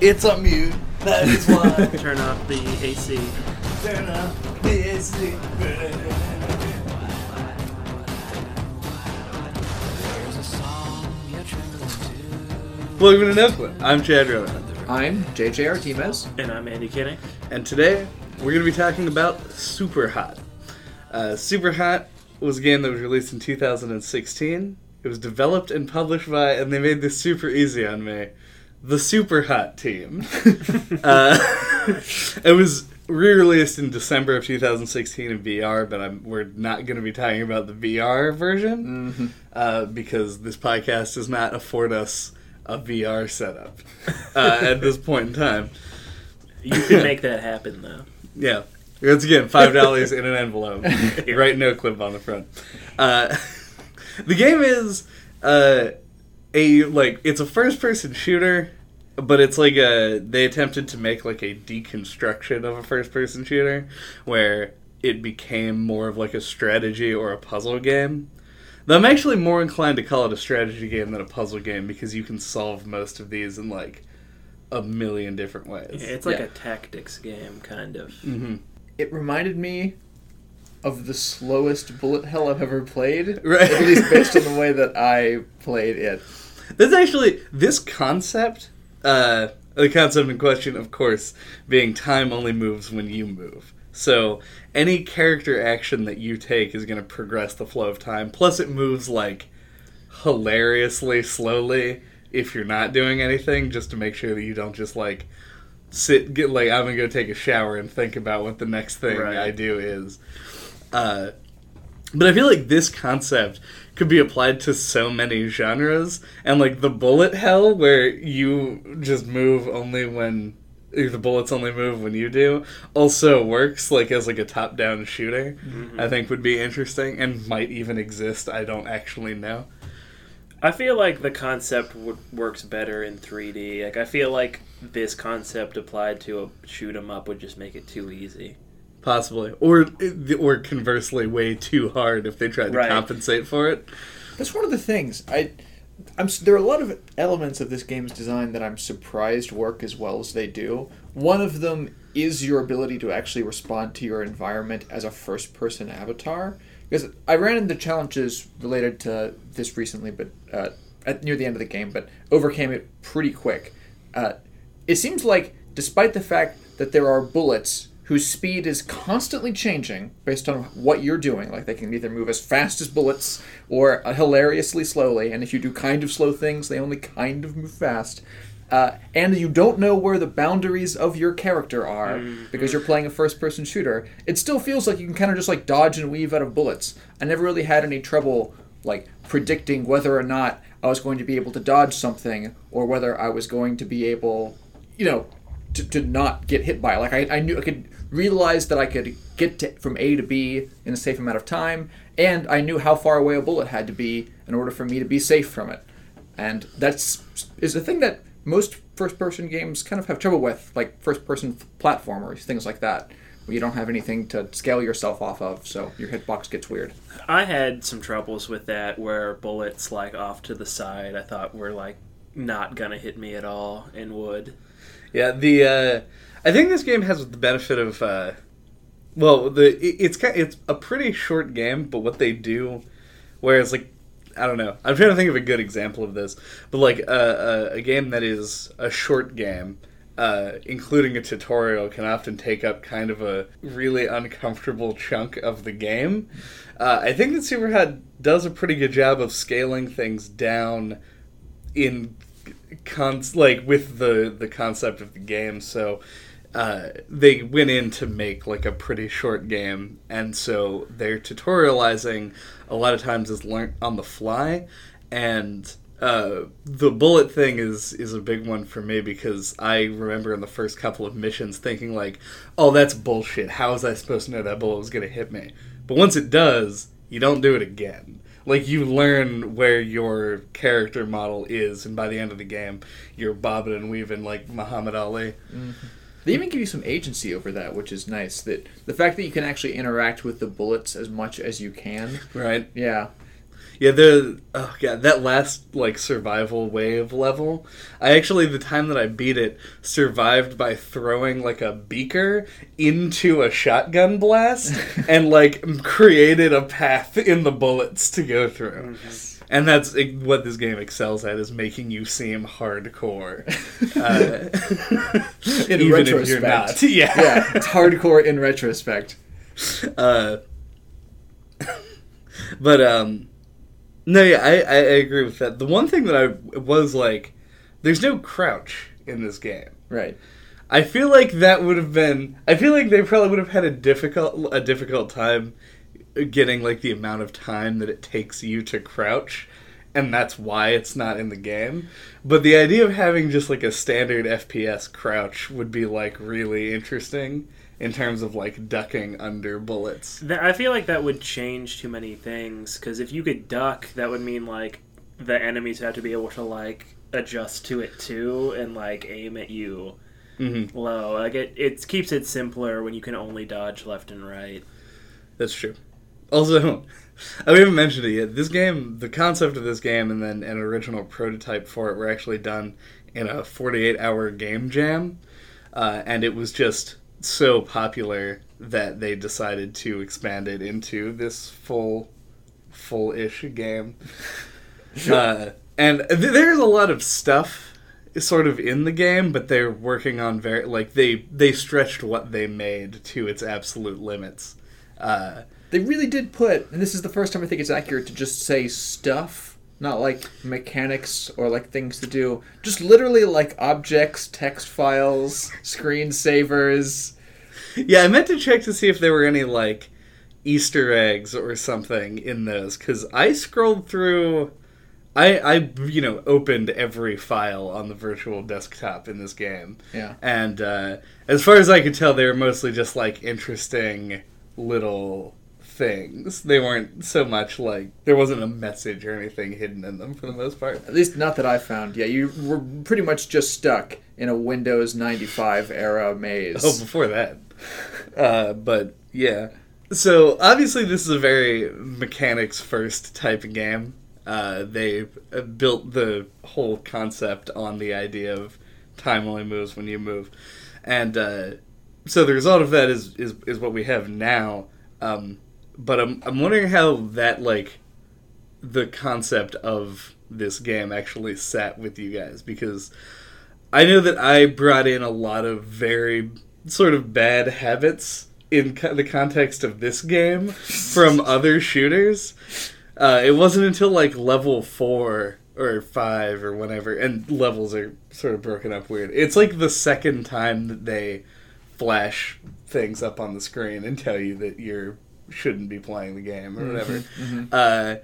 It's on mute. That is why. Turn off the AC. Turn up the AC. Welcome to Nookland. I'm Chad Rowan. I'm JJ Artemis. And I'm Andy Kinney. And today we're going to be talking about Super Hot. Uh, Super Hot was a game that was released in 2016. It was developed and published by, and they made this super easy on me, the Super Hot team. uh, it was re-released in December of 2016 in VR, but I'm, we're not going to be talking about the VR version uh, because this podcast does not afford us a VR setup uh, at this point in time. You can make that happen, though. Yeah. Once again, five dollars in an envelope. Right no clip on the front. Uh, the game is uh, a like it's a first person shooter, but it's like a they attempted to make like a deconstruction of a first person shooter where it became more of like a strategy or a puzzle game. Though I'm actually more inclined to call it a strategy game than a puzzle game because you can solve most of these in like a million different ways. Yeah, it's like Yeah. a tactics game, kind of. hmm It reminded me of the slowest bullet hell I've ever played. Right. At least based on the way that I played it. That's actually this concept. Uh, the concept in question, of course, being time only moves when you move. So any character action that you take is going to progress the flow of time. Plus, it moves like hilariously slowly if you're not doing anything, just to make sure that you don't just like sit get like I'm gonna go take a shower and think about what the next thing Right. I do is. Uh, but I feel like this concept could be applied to so many genres, and like the bullet hell, where you just move only when the bullets only move when you do, also works like as like a top-down shooter. I think would be interesting and might even exist. I don't actually know. I feel like the concept w- works better in 3D. Like, I feel like this concept applied to a shoot 'em up would just make it too easy. Possibly, or or conversely, way too hard if they tried to Right. compensate for it. That's one of the things. I I'm there are a lot of elements of this game's design that I'm surprised work as well as they do. One of them is your ability to actually respond to your environment as a first person avatar. Because I ran into challenges related to this recently, but uh, at near the end of the game, but overcame it pretty quick. Uh, it seems like, despite the fact that there are bullets whose speed is constantly changing based on what you're doing, like they can either move as fast as bullets or uh, hilariously slowly, and if you do kind of slow things, they only kind of move fast. Uh, and you don't know where the boundaries of your character are because you're playing a first-person shooter. It still feels like you can kind of just like dodge and weave out of bullets. I never really had any trouble like predicting whether or not I was going to be able to dodge something or whether I was going to be able, you know, to, to not get hit by it. Like I, I knew I could realize that I could get to, from A to B in a safe amount of time, and I knew how far away a bullet had to be in order for me to be safe from it. And that's is the thing that most first-person games kind of have trouble with, like first-person platformers, things like that, where you don't have anything to scale yourself off of, so your hitbox gets weird. I had some troubles with that where bullets, like, off to the side, I thought were, like, not gonna hit me at all and would. Yeah, the uh, I think this game has the benefit of uh, well, the it, it's kind it's a pretty short game, but what they do, whereas like I don't know, I'm trying to think of a good example of this, but like a, a, a game that is a short game. Uh, including a tutorial can often take up kind of a really uncomfortable chunk of the game. Uh, I think that Superhot does a pretty good job of scaling things down in like with the the concept of the game so uh, they went in to make like a pretty short game and so their tutorializing a lot of times is learnt on the fly and uh, the bullet thing is is a big one for me because I remember in the first couple of missions thinking like, oh that's bullshit. How was I supposed to know that bullet was gonna hit me? But once it does, you don't do it again. Like you learn where your character model is, and by the end of the game, you're bobbing and weaving like Muhammad Ali. They even give you some agency over that, which is nice. That the fact that you can actually interact with the bullets as much as you can. Right? Yeah. Yeah, the oh god, that last like survival wave level. I actually the time that I beat it survived by throwing like a beaker into a shotgun blast and like created a path in the bullets to go through. Oh And that's what this game excels at is making you seem hardcore. Uh, In even if you're not. Yeah. yeah, it's hardcore in retrospect. Uh, but um, no, yeah, I, I, I agree with that. The one thing that I was like, there's no crouch in this game. Right. I feel like that would have been. I feel like they probably would have had a difficult a difficult time getting like the amount of time that it takes you to crouch, and that's why it's not in the game. But the idea of having just like a standard FPS crouch would be like really interesting in terms of like ducking under bullets. I feel like that would change too many things because if you could duck, that would mean like the enemies have to be able to like adjust to it too and like aim at you Mm-hmm. low. Like it, it keeps it simpler when you can only dodge left and right. That's true. Also, I haven't mentioned it yet. This game, the concept of this game, and then an original prototype for it were actually done in a 48 hour game jam. Uh, and it was just so popular that they decided to expand it into this full, full ish game. uh, and th- there's a lot of stuff sort of in the game, but they're working on very like they they stretched what they made to its absolute limits. Uh, They really did put, and this is the first time I think it's accurate to just say stuff, not like mechanics or like things to do. Just literally like objects, text files, screensavers. yeah, I meant to check to see if there were any like Easter eggs or something in those because I scrolled through. I, I you know opened every file on the virtual desktop in this game Yeah. and uh, as far as I could tell, they were mostly just like interesting little things. They weren't so much like there wasn't a message or anything hidden in them for the most part. At least not that I found. Yeah, you were pretty much just stuck in a Windows 95 era maze. Oh, before that. Uh, but yeah. So obviously, this is a very mechanics first type of game. Uh, they built the whole concept on the idea of time only moves when you move, and uh, so the result of that is is, is what we have now. Um, but I'm I'm wondering how that like the concept of this game actually sat with you guys because I know that I brought in a lot of very sort of bad habits in co- the context of this game from other shooters. Uh, it wasn't until like level four or five or whatever, and levels are sort of broken up weird. It's like the second time that they flash things up on the screen and tell you that you shouldn't be playing the game or whatever. Uh,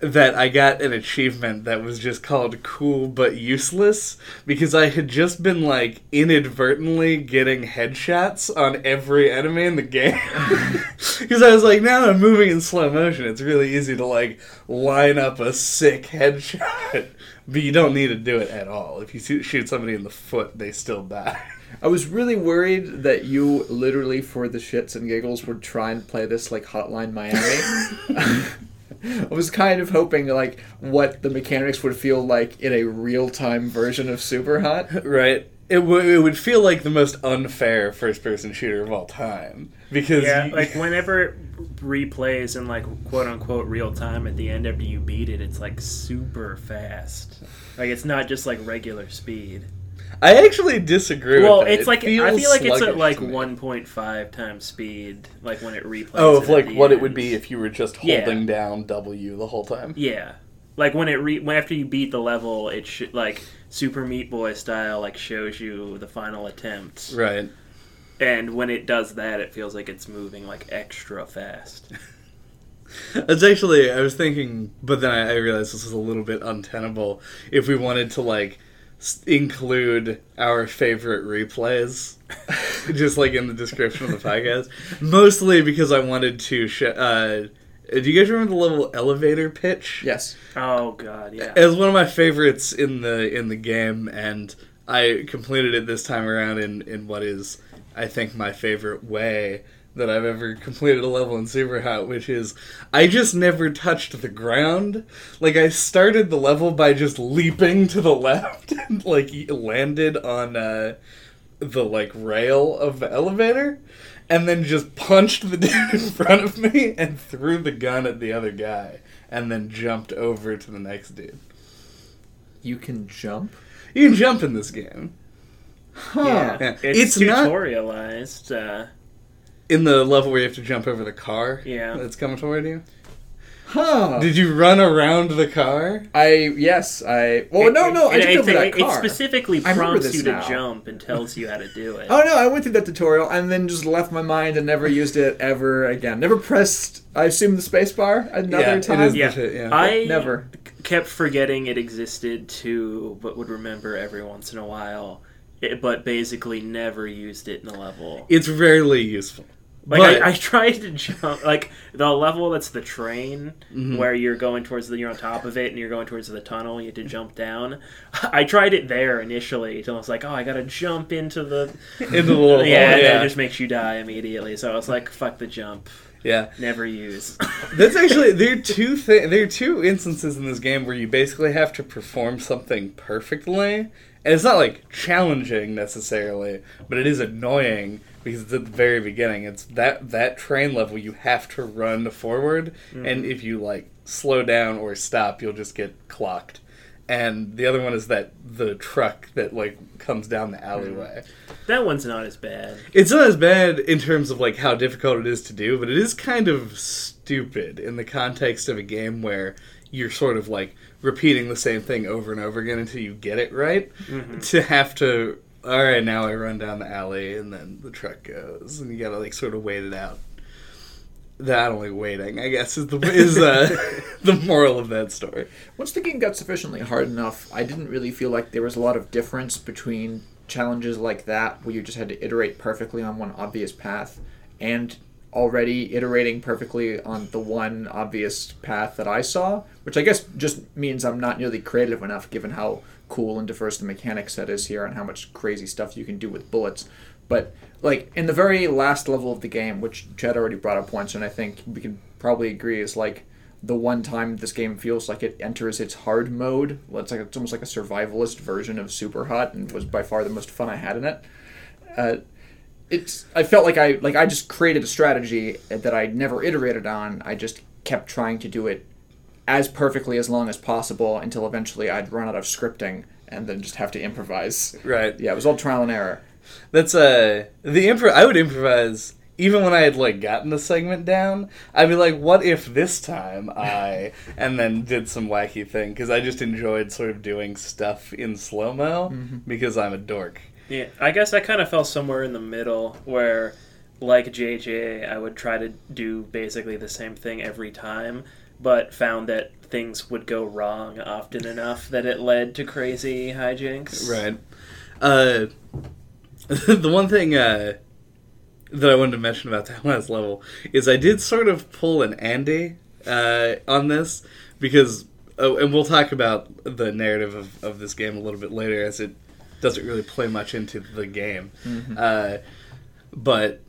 that I got an achievement that was just called cool but useless because I had just been like inadvertently getting headshots on every enemy in the game. Because I was like, now I'm moving in slow motion. It's really easy to like line up a sick headshot, but you don't need to do it at all. If you shoot somebody in the foot, they still die. I was really worried that you literally, for the shits and giggles, would try and play this like Hotline Miami. I was kind of hoping like what the mechanics would feel like in a real time version of Super Hot. Right. It, w- it would feel like the most unfair first person shooter of all time. Because Yeah, you- like whenever it replays in like quote unquote real time at the end after you beat it, it's like super fast. Like it's not just like regular speed. I actually disagree Well, with that. it's It like I feel like it's at like 1.5 times speed, like when it replays. Oh, it like what it would be if you were just Yeah. holding down W the whole time. Yeah, like when it re when after you beat the level, it should like Super Meat Boy style, like shows you the final attempt, Right. and when it does that, it feels like it's moving like extra fast. It's actually I was thinking, but then I, I realized this was a little bit untenable. If we wanted to like include our favorite replays, just like in the description of the podcast, mostly because I wanted to. Sh- uh, do you guys remember the level elevator pitch? Yes. Oh god, yeah. It was one of my favorites in the in the game, and I completed it this time around in in what is I think my favorite way, that I've ever completed a level in Super Hot, which is I just never touched the ground. Like I started the level by just leaping to the left and like landed on uh, the like rail of the elevator and then just punched the dude in front of me and threw the gun at the other guy and then jumped over to the next dude. You can jump. You can jump in this game. Huh. Yeah. It's, It's not- tutorialized. Uh, In the level where you have to jump over the car Yeah. that's coming toward you. Huh. Did you run around the car? I yes I. Well, no, no. I it, jumped it, over that it, it specifically I remember prompts this you to now. jump and tells you how to do it. Oh no, I went through that tutorial and then just left my mind and never used it ever again. Never pressed. I assume the space bar another Yeah, it time. is. yeah, shit, yeah. I Never. kept forgetting it existed too, but would remember every once in a while. It, but basically never used it in a level. It's rarely useful. Like But- I, I tried to jump, like the level that's the train Mhm. where you're going towards the you're on top of it and you're going towards the tunnel. You have to jump down. I tried it there initially until I was like, oh, I gotta jump into the into the little yeah, hole. and Yeah, it just makes you die immediately. So I was like, fuck the jump, yeah. never use. That's actually there are two thi- there are two instances in this game where you basically have to perform something perfectly, and it's not like challenging necessarily, but it is annoying because it's at the very beginning. It's that that train level you have to run forward, and mm-hmm. if you like slow down or stop, you'll just get clocked. And the other one is that the truck that like comes down the mm-hmm. alleyway. that one's not as bad. It's not as bad in terms of like how difficult it is to do, but it is kind of stupid in the context of a game where you're sort of like repeating the same thing over and over again until you get it right. Mm-hmm. To have to, all right, now I run down the alley and then the truck goes, and you gotta like sort of wait it out. Not only waiting, I guess, is the is uh, the moral of that story. Once the game got sufficiently hard enough, I didn't really feel like there was a lot of difference between challenges like that, where you just had to iterate perfectly on one obvious path, and already iterating perfectly on the one obvious path that I saw, which I guess just means I'm not nearly creative enough given how cool and diverse the mechanic set is here and how much crazy stuff you can do with bullets. But like in the very last level of the game, which Chad already brought up once, and I think we can probably agree is like the one time this game feels like it enters its hard mode. It's like it's almost like a survivalist version of Super Hot, and was by far the most fun I had in it. Uh, it's I felt like I like I just created a strategy that I never iterated on. I just kept trying to do it as perfectly as long as possible until eventually I'd run out of scripting and then just have to improvise. Right. Yeah, it was all trial and error. That's uh the impro. I would improvise even when I had like gotten the segment down. I'd be like, "What if this time I?" and then did some wacky thing because I just enjoyed sort of doing stuff in slow mo because I'm a dork. Yeah, I guess I kind of fell somewhere in the middle where, like JJ, I would try to do basically the same thing every time, but found that things would go wrong often enough that it led to crazy hijinks. Right. Uh, the one thing uh, that I wanted to mention about that last level is I did sort of pull an Andy uh, on this because, oh, and we'll talk about the narrative of, of this game a little bit later as it doesn't really play much into the game. Uh, but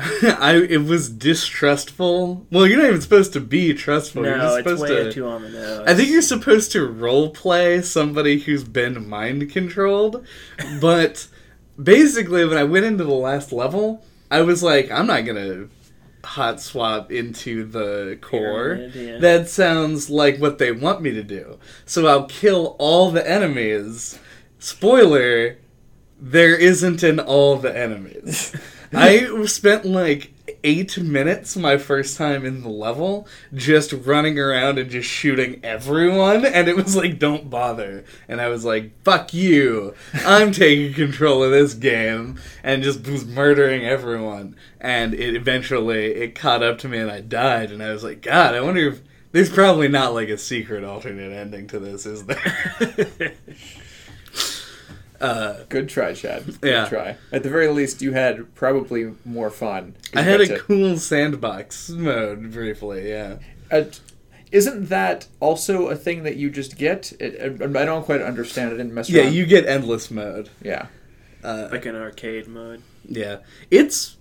I it was distrustful. Well, you're not even supposed to be trustful. you're No, just it's supposed way to. too on the nose. I think you're supposed to role play somebody who's been mind controlled, but basically, when I went into the last level, I was like, I'm not gonna hot swap into the core. Pyramid, yeah. That sounds like what they want me to do. So I'll kill all the enemies. Spoiler: there isn't an all the enemies. I spent like eight minutes my first time in the level just running around and just shooting everyone, and it was like, don't bother. And I was like, fuck you. I'm taking control of this game, and just was murdering everyone. And it eventually it caught up to me, and I died. And I was like, God, I wonder if there's probably not like a secret alternate ending to this, is there? uh, Good try, Chad. Good Yeah. try. At the very least, you had probably more fun. I had a to- cool sandbox mode briefly, yeah. Uh, isn't that also a thing that you just get? It, I I don't quite understand. I didn't mess Yeah, around. you get endless mode. Yeah. Uh, like an arcade mode. yeah, it's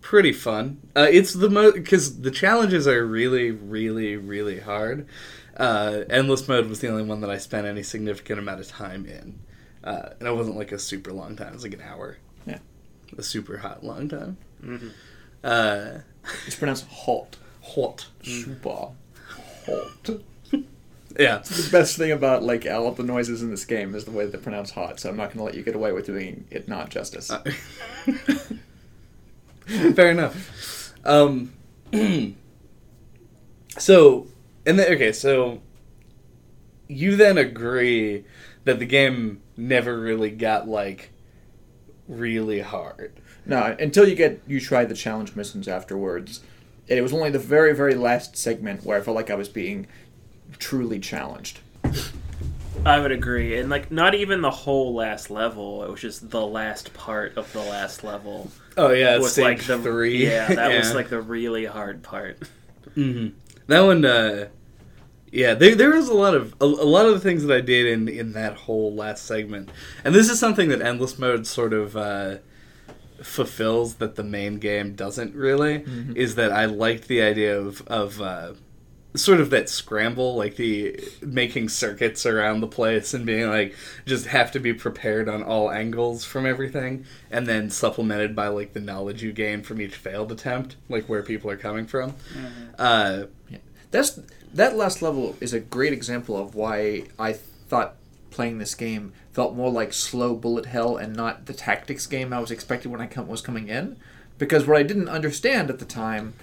pretty fun. Uh, it's the most because the challenges are really, really, really hard. Uh, endless mode was the only one that I spent any significant amount of time in, uh, and it wasn't like a super long time. It was like an hour. Yeah. a super hot long time. hmm Uh, It's pronounced hot. hot. Super hot. Yeah. The best thing about like all of the noises in this game is the way they pronounce hot. So I'm not going to let you get away with doing it not justice. Uh, Fair enough. Um, so, and then, okay, so you then agree that the game never really got like really hard. No, until you get you try the challenge missions afterwards. It was only the very very last segment where I felt like I was being truly challenged. I would agree, and like not even the whole last level. It was just the last part of the last level. Oh yeah, was stage like the three. Yeah, that was like the really hard part. hmm That one, uh, yeah, there, there was a lot of a, a lot of the things that I did in in that whole last segment, and this is something that endless mode sort of uh, fulfills that the main game doesn't really. Mhm. Is that I liked the idea of of uh, sort of that scramble, like the making circuits around the place and being like just have to be prepared on all angles from everything, and then supplemented by like the knowledge you gain from each failed attempt, like where people are coming from. Uh, That's that last level is a great example of why I thought playing this game felt more like slow bullet hell and not the tactics game I was expecting when I was coming in. Because what I didn't understand at the time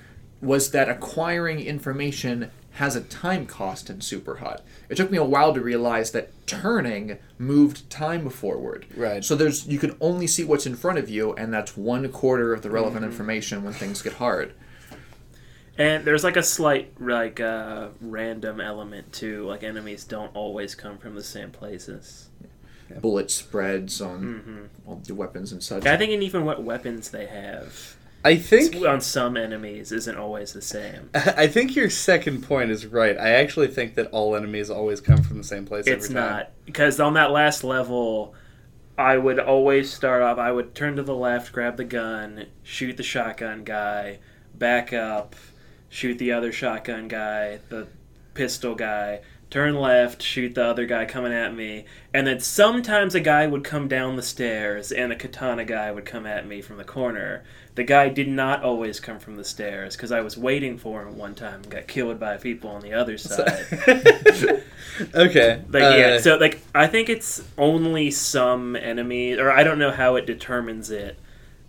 was that acquiring information has a time cost in Super Hot. It took me a while to realize that turning moved time forward. Right. So there's you can only see what's in front of you, and that's one quarter of the relevant mm-hmm. information when things get hard. And there's like a slight like uh, random element too. Like enemies don't always come from the same places. Bullet spreads on hmm all the weapons and such. I think and even what weapons they have I think on some enemies isn't always the same. I think your second point is right. I actually think that all enemies always come from the same place It's every time. not because on that last level, I would always start off. I would turn to the left, grab the gun, shoot the shotgun guy, back up, shoot the other shotgun guy, the pistol guy, turn left, shoot the other guy coming at me, and then sometimes a guy would come down the stairs and a katana guy would come at me from the corner. The guy did not always come from the stairs because I was waiting for him one time and got killed by people on the other side. okay. Like uh, yeah, so like I think it's only some enemies, or I don't know how it determines it,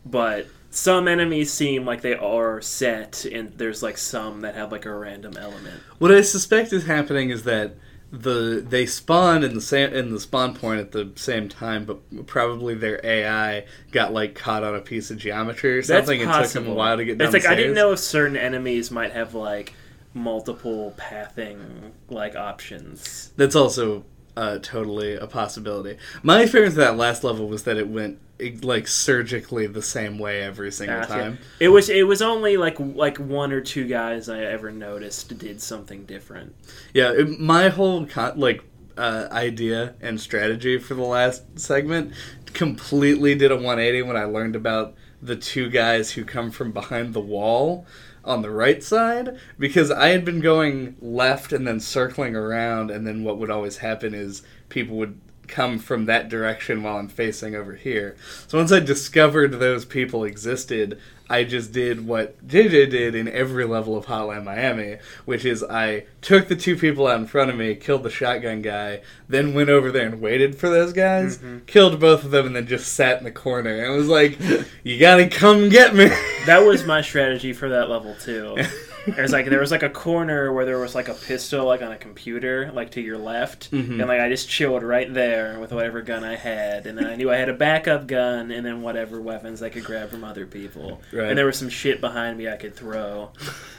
but some enemies seem like they are set, and there's like some that have like a random element. what I suspect is happening is that the they spawn in the same in the spawn point at the same time, but probably their AI got like caught on a piece of geometry or something, and took them a while to get down. It's like I didn't know if certain enemies might have like multiple pathing like options. That's also uh, totally a possibility. My experience with that last level was that it went like surgically the same way every single time. It was it was only like like one or two guys I ever noticed did something different. Yeah, it, my whole con- like uh, idea and strategy for the last segment completely did a 180 when I learned about the two guys who come from behind the wall on the right side because I had been going left and then circling around and then what would always happen is people would come from that direction while I'm facing over here. So once I discovered those people existed, I just did what JJ did in every level of Hotline Miami, which is I took the two people out in front of me, killed the shotgun guy, then went over there and waited for those guys, mm-hmm. killed both of them, and then just sat in the corner. And was like, you gotta come get me. That was my strategy for that level too. There's like there was like a corner where there was like a pistol like on a computer like to your left, Mhm. and like I just chilled right there with whatever gun I had, and then I knew I had a backup gun and then whatever weapons I could grab from other people, Right. and there was some shit behind me I could throw.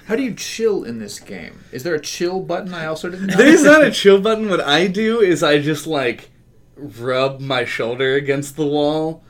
How do you chill in this game? Is there a chill button? I also didn't know. There's not a chill button. What I do is I just like rub my shoulder against the wall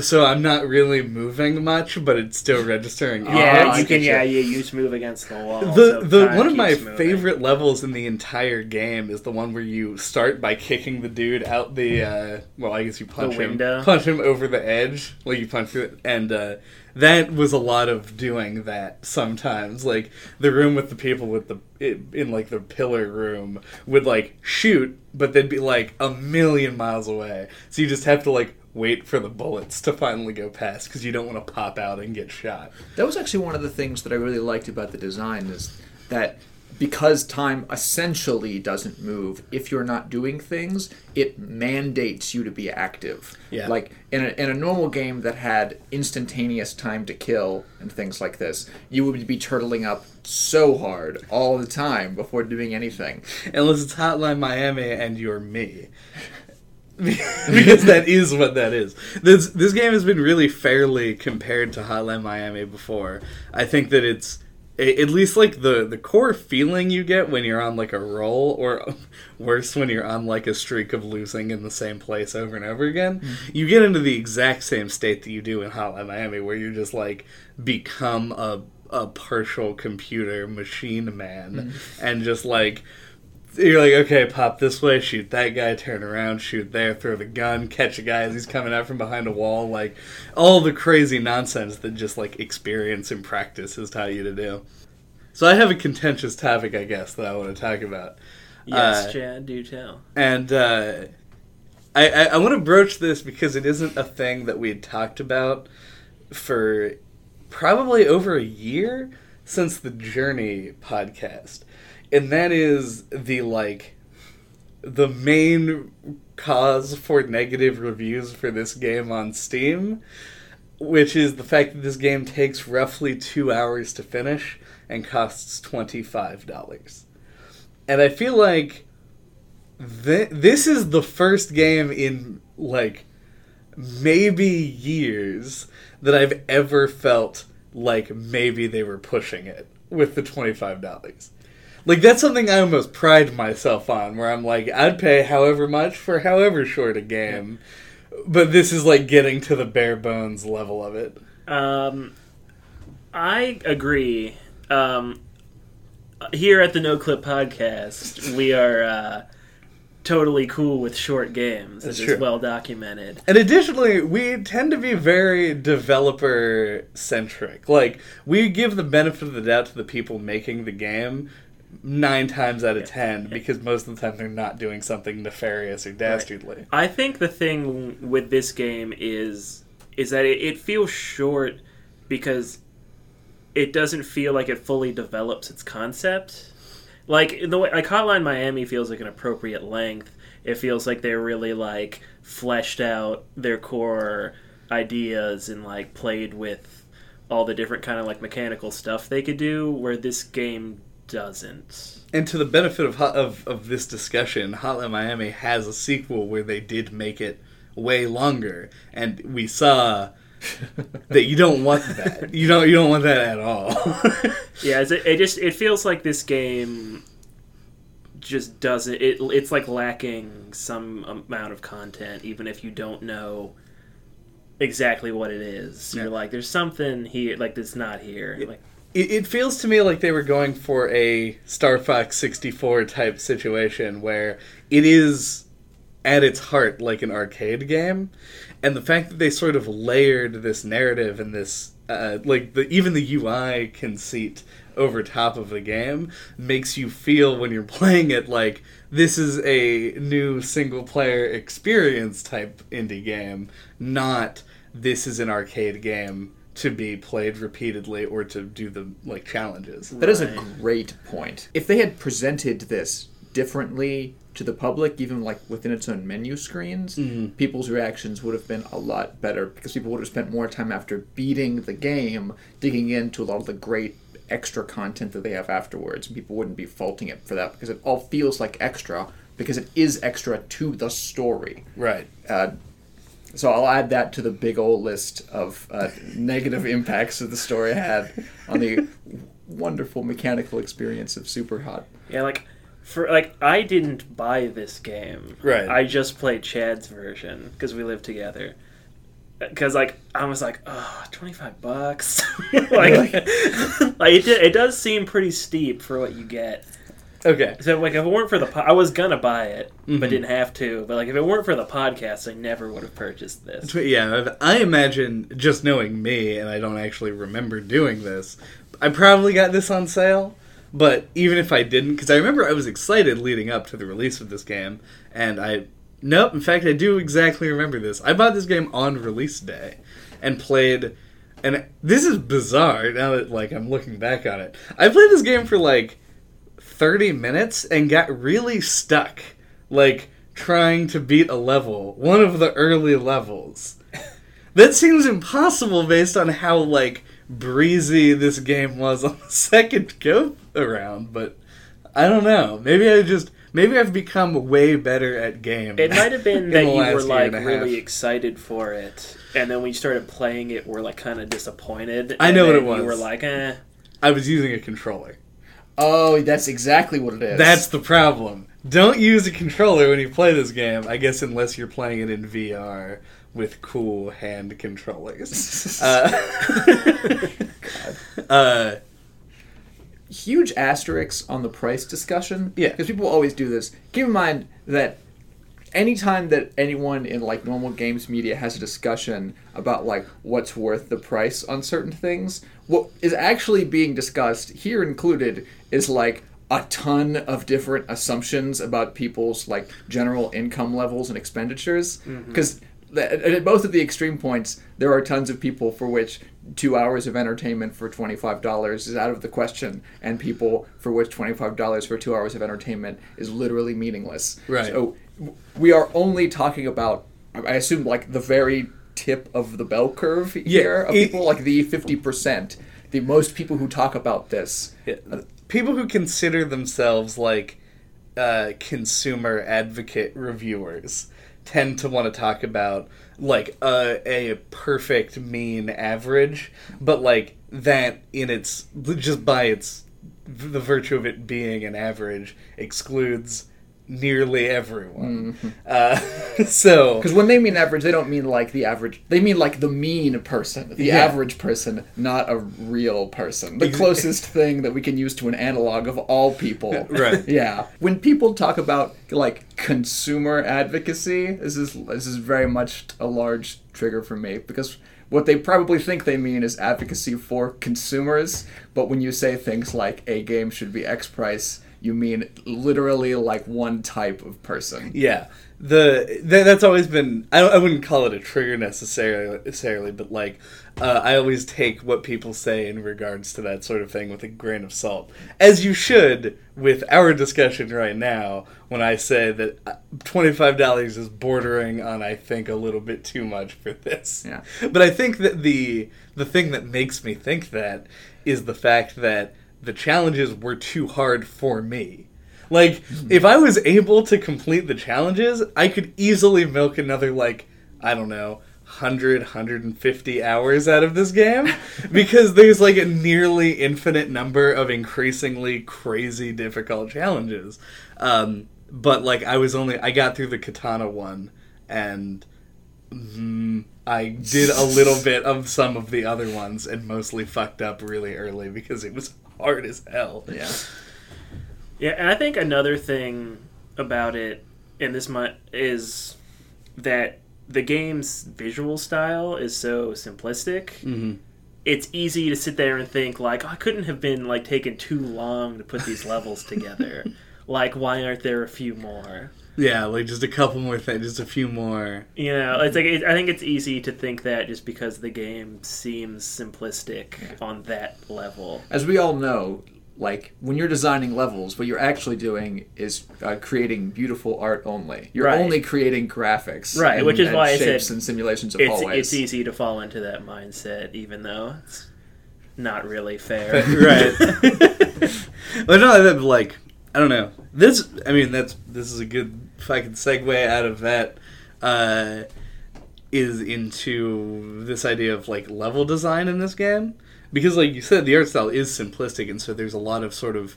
so I'm not really moving much, but it's still registering. Oh, Yeah, I you can. get. Yeah, you use move against the wall. the so the one of my moving. favorite levels in the entire game is the one where you start by kicking the dude out the uh, well I guess you punch him window? punch him over the edge like you punch through it and uh, that was a lot of doing that sometimes like the room with the people with the in, in like the pillar room would like shoot but they'd be like a million miles away so you just have to like wait for the bullets to finally go past because you don't want to pop out and get shot That was actually one of the things that I really liked about the design is that because time essentially doesn't move, if you're not doing things, it mandates you to be active. Yeah. Like in a, in a normal game that had instantaneous time to kill and things like this, you would be turtling up so hard all the time before doing anything. unless it's Hotline Miami and you're me. because that is what that is. This this game has been really fairly compared to Hotline Miami before. I think that it's at least like the the core feeling you get when you're on like a roll or worse when you're on like a streak of losing in the same place over and over again mm-hmm. you get into the exact same state that you do in hotline miami where you just like become a a partial computer machine man mm-hmm. and just like you're like, okay, pop this way, shoot that guy, turn around, shoot there, throw the gun, catch a guy as he's coming out from behind a wall, like all the crazy nonsense that just like experience and practice has taught you to do. So I have a contentious topic, I guess, that I want to talk about, Yes, uh, Chad, do tell. and uh, I I, I want to broach this because it isn't a thing that we had talked about for probably over a year since the Journey podcast. And that is the like the main cause for negative reviews for this game on Steam, which is the fact that this game takes roughly 2 hours to finish and costs $25. And I feel like th- this is the first game in like maybe years that I've ever felt like maybe they were pushing it with the $25. Like that's something I almost pride myself on where I'm like I'd pay however much for however short a game. But this is like getting to the bare bones level of it. Um, I agree. Um, here at the No Clip Podcast, we are uh, totally cool with short games. That's It's true. well documented. And additionally, we tend to be very developer centric. Like, we give the benefit of the doubt to the people making the game nine times out of ten because most of the time they're not doing something nefarious or dastardly. I think the thing with this game is is that it, it feels short because it doesn't feel like it fully develops its concept. Like in the way like Hotline Miami feels like an appropriate length. It feels like they're really like fleshed out their core ideas and like played with all the different kind of like mechanical stuff they could do where this game doesn't. And to the benefit of, Hot- of of this discussion, Hotline Miami has a sequel where they did make it way longer, and we saw that you don't want that. You don't you don't want that at all. Yeah, it's, it just it feels like this game just doesn't. It it's like lacking some amount of content, even if you don't know exactly what it is. Yeah. You're like, there's something here, like that's not here. Like, It, it feels to me like they were going for a Star Fox 64 type situation where it is at its heart like an arcade game. And the fact that they sort of layered this narrative and this uh, like the even the UI conceit over top of the game makes you feel when you're playing it like this is a new single player experience type indie game not this is an arcade game to be played repeatedly or to do the like challenges That is a great point. If they had presented this differently to the public, even like within its own menu screens, Mhm. people's reactions would have been a lot better because people would have spent more time after beating the game digging into a lot of the great extra content that they have afterwards. And people wouldn't be faulting it for that because it all feels like extra because it is extra to the story. right Uh, so I'll add that to the big old list of uh, negative impacts that the story had on the wonderful mechanical experience of Super Hot. yeah, like for like I didn't buy this game. Right. I just played Chad's version because we live together. because like I was like, oh, 25 bucks. like, like it, it does seem pretty steep for what you get. Okay. So like if it weren't for the po- I was gonna buy it, Mhm. but didn't have to. But like if it weren't for the podcast, I never would have purchased this. Yeah, I imagine just knowing me, and I don't actually remember doing this. I probably got this on sale, but even if I didn't, because I remember I was excited leading up to the release of this game, and I nope. In fact, I do exactly remember this. I bought this game on release day, and played. And this is bizarre now that like I'm looking back on it. I played this game for like 30 minutes and got really stuck like trying to beat a level one of the early levels that seems impossible based on how like breezy this game was on the second go around but i don't know maybe i just maybe i've become way better at games It might have been that you were like really excited for it, and then when you started playing it, we're like kind of disappointed. I know what it was. You were like, eh. i was using a controller Oh, that's exactly what it is. That's the problem. Don't use a controller when you play this game. I guess unless you're playing it in VR with cool hand controllers. uh, uh, huge asterisks on the price discussion. Yeah. Because people always do this. Keep in mind that anytime that anyone in like normal games media has a discussion about like what's worth the price on certain things, what is actually being discussed here included is like a ton of different assumptions about people's like general income levels and expenditures. Mm-hmm. Because at both of the extreme points there are tons of people for which two hours of entertainment for $25 is out of the question and people for which $25 for two hours of entertainment is literally meaningless. Right. so we are only talking about i assume like the very tip of the bell curve here of it- people like the 50% the most people who talk about this. People who consider themselves like uh, consumer advocate reviewers tend to want to talk about like a, a perfect mean average, but like that in its just by its the virtue of it being an average excludes nearly everyone. Uh, so Because when they mean average, they don't mean like the average. They mean like the mean person, the Yeah. average person, not a real person. The closest thing that we can use to an analog of all people. Right. Yeah. When people talk about like consumer advocacy, this is this is very much a large trigger for me because what they probably think they mean is advocacy for consumers, but when you say things like a game should be X price, you mean literally like one type of person. Yeah, the th- that's always been. I, I wouldn't call it a trigger necessarily, necessarily, but like uh, I always take what people say in regards to that sort of thing with a grain of salt, as you should with our discussion right now. When I say that twenty five dollars is bordering on, I think a little bit too much for this. Yeah. But I think that the the thing that makes me think that is the fact that the challenges were too hard for me. Like, if I was able to complete the challenges, I could easily milk another, like, I don't know, 100, 150 hours out of this game. because there's, like, a nearly infinite number of increasingly crazy difficult challenges. Um, but, like, I was only, I got through the Katana one, and mm, I did a little bit of some of the other ones, and mostly fucked up really early because it was hard as hell. Yeah. Yeah, and I think another thing about it, and this might is that the game's visual style is so simplistic. Mm-hmm. It's easy to sit there and think like, oh, I couldn't have been like taking too long to put these levels together. like, why aren't there a few more? Yeah, like just a couple more things, just a few more. You know, it's like it, I think it's easy to think that just because the game seems simplistic on that level. As we all know, like when you're designing levels, what you're actually doing is uh, creating beautiful art only. You're Right. only creating graphics, Right, and- which is and why I shapes said and simulations of It's hallways. it's easy to fall into that mindset, even though it's not really fair. right. but no, that like I don't know. This, I mean, that's this is a good fucking segue out of that. Uh, is into this idea of like level design in this game because, like you said, the art style is simplistic, and so there's a lot of sort of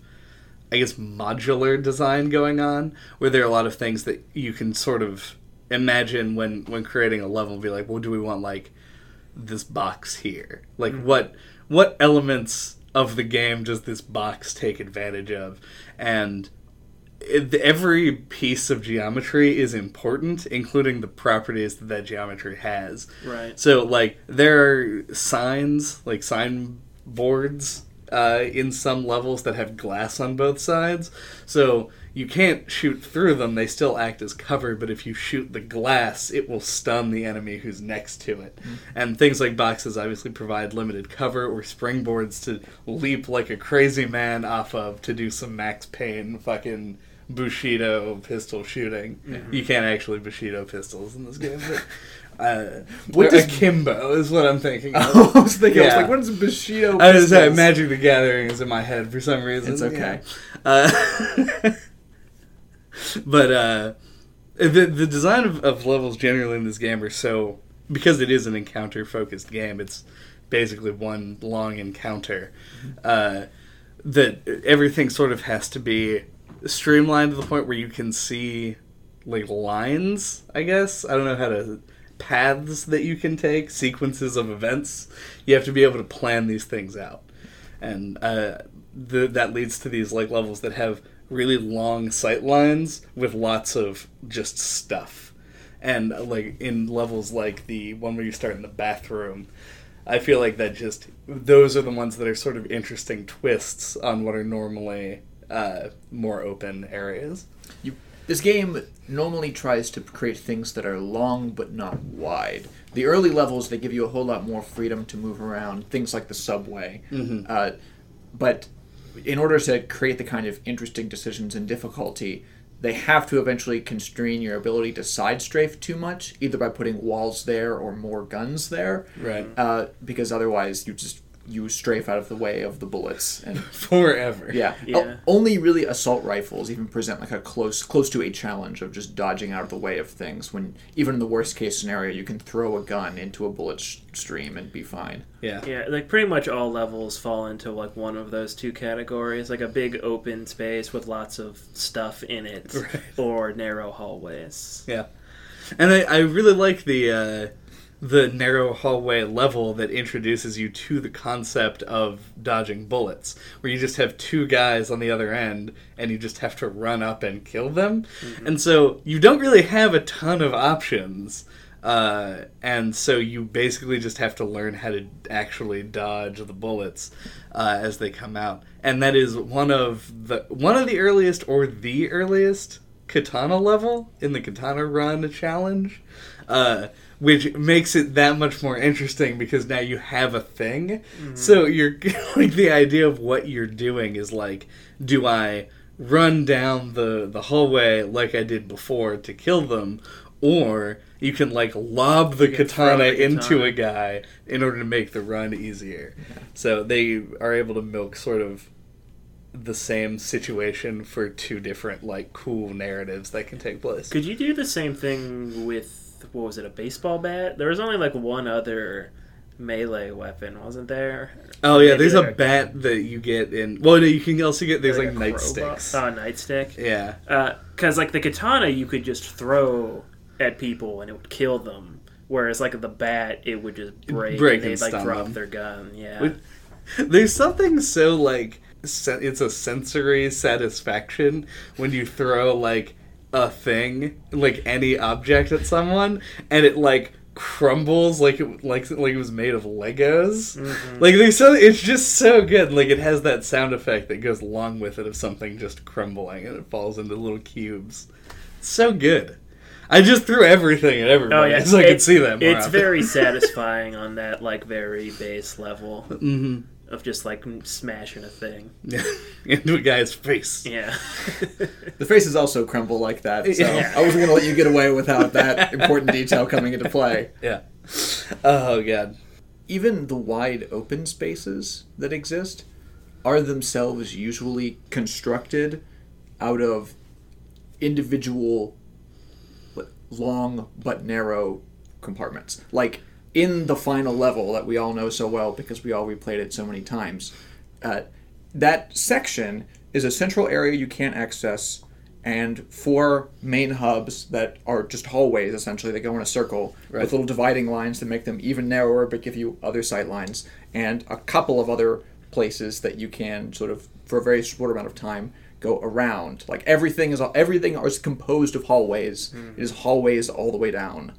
I guess modular design going on where there are a lot of things that you can sort of imagine when when creating a level, be like, well, do we want like this box here? Like what what elements of the game does this box take advantage of? And every piece of geometry is important, including the properties that that geometry has. Right. So, like, there are signs, like sign boards, uh, in some levels that have glass on both sides. So you can't shoot through them; they still act as cover. But if you shoot the glass, it will stun the enemy who's next to it. And things like boxes obviously provide limited cover or springboards to leap like a crazy man off of to do some Max Payne fucking. Bushido pistol shooting. You can't actually Bushido pistols in this game, but uh, What what does- akimbo is what I'm thinking. Of. I was thinking, I was Yeah. like, what is Bushido? I was uh. Magic the Gathering is in my head for some reason. It's okay. yeah. Uh, but uh, the the design of, of levels generally in this game are so because it is an encounter focused game. It's basically one long encounter. Uh, that everything sort of has to be streamlined to the point where you can see like lines. I guess I don't know how to paths that you can take, sequences of events. You have to be able to plan these things out, and uh, the, that leads to these like levels that have really long sight lines with lots of just stuff. And uh, like in levels like the one where you start in the bathroom, I feel like that just those are the ones that are sort of interesting twists on what are normally uh, more open areas. You, this game normally tries to create things that are long but not wide. The early levels they give you a whole lot more freedom to move around, things like the subway. Mm-hmm. Uh, but in order to create the kind of interesting decisions and difficulty, they have to eventually constrain your ability to side strafe too much, either by putting walls there or more guns there. Right. Uh, because otherwise, you just you strafe out of the way of the bullets and Forever. yeah. Yeah. O- only really assault rifles even present like a close close to a challenge of just dodging out of the way of things when even in the worst case scenario you can throw a gun into a bullet sh- stream and be fine. Yeah. Yeah, like pretty much all levels fall into like one of those two categories, like a big open space with lots of stuff in it, Right. or narrow hallways. Yeah, and I, I really like the uh, the narrow hallway level that introduces you to the concept of dodging bullets, where you just have two guys on the other end and you just have to run up and kill them, and so you don't really have a ton of options. Uh, and so you basically just have to learn how to actually dodge the bullets uh, as they come out, and that is one of the one of the earliest or the earliest katana level in the katana run challenge. Uh, which makes it that much more interesting because now you have a thing. Mm-hmm. So you're like the idea of what you're doing is like do i run down the the hallway like i did before to kill them or you can like lob the can throw katana into a guy in order to make the run easier. So they are able to milk sort of the same situation for two different like cool narratives that can take place. Could you do the same thing with what was it, a baseball bat? There was only like one other melee weapon, wasn't there? Oh yeah, Maybe there's a like bat that you get in. Well, no, you can also get there's like, a crowbar- nightsticks. Oh, a nightstick. Yeah, uh, Because like the katana, you could just throw at people and it would kill them. Whereas like the bat, it would just break, Break and they'd and like drop them. their gun. Yeah. Would- there's something so like it's a sensory satisfaction when you throw like a thing, like any object at someone, and it like crumbles like it like like it was made of Legos. Mhm. Like they so it's just so good. Like it has that sound effect that goes along with it of something just crumbling and it falls into little cubes. So good. I just threw everything at everybody Oh yeah, so I could see them. It's very satisfying on that like very base level hmm of just like smashing a thing. into a guy's face. Yeah. The faces also crumble like that, so Yeah. I wasn't going to let you get away without that important detail coming into play. Yeah. Oh god. Even the wide open spaces that exist are themselves usually constructed out of individual long but narrow compartments. Like in the final level that we all know so well because we all replayed it so many times, uh, that section is a central area you can't access, and four main hubs that are just hallways essentially They go in a circle Right. with little dividing lines to make them even narrower but give you other sight lines, and a couple of other places that you can sort of for a very short amount of time go around. Like everything is everything is composed of hallways. It is hallways all the way down.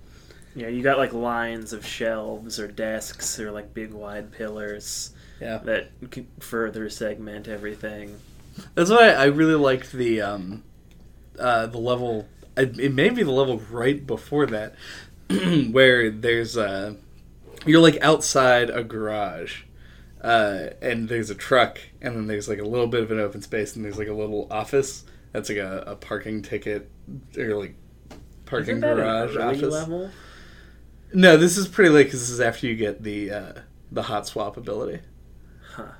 Yeah, you got like lines of shelves or desks or like big wide pillars Yeah. that further segment everything. That's why I really liked the um, uh, the level. It may be the level right before that, where there's uh, you're like outside a garage, uh, and there's a truck, and then there's like a little bit of an open space, and there's like a little office that's like a, a parking ticket or like parking garage office. level? No, this is pretty late because this is after you get the uh, the hot swap ability. Huh.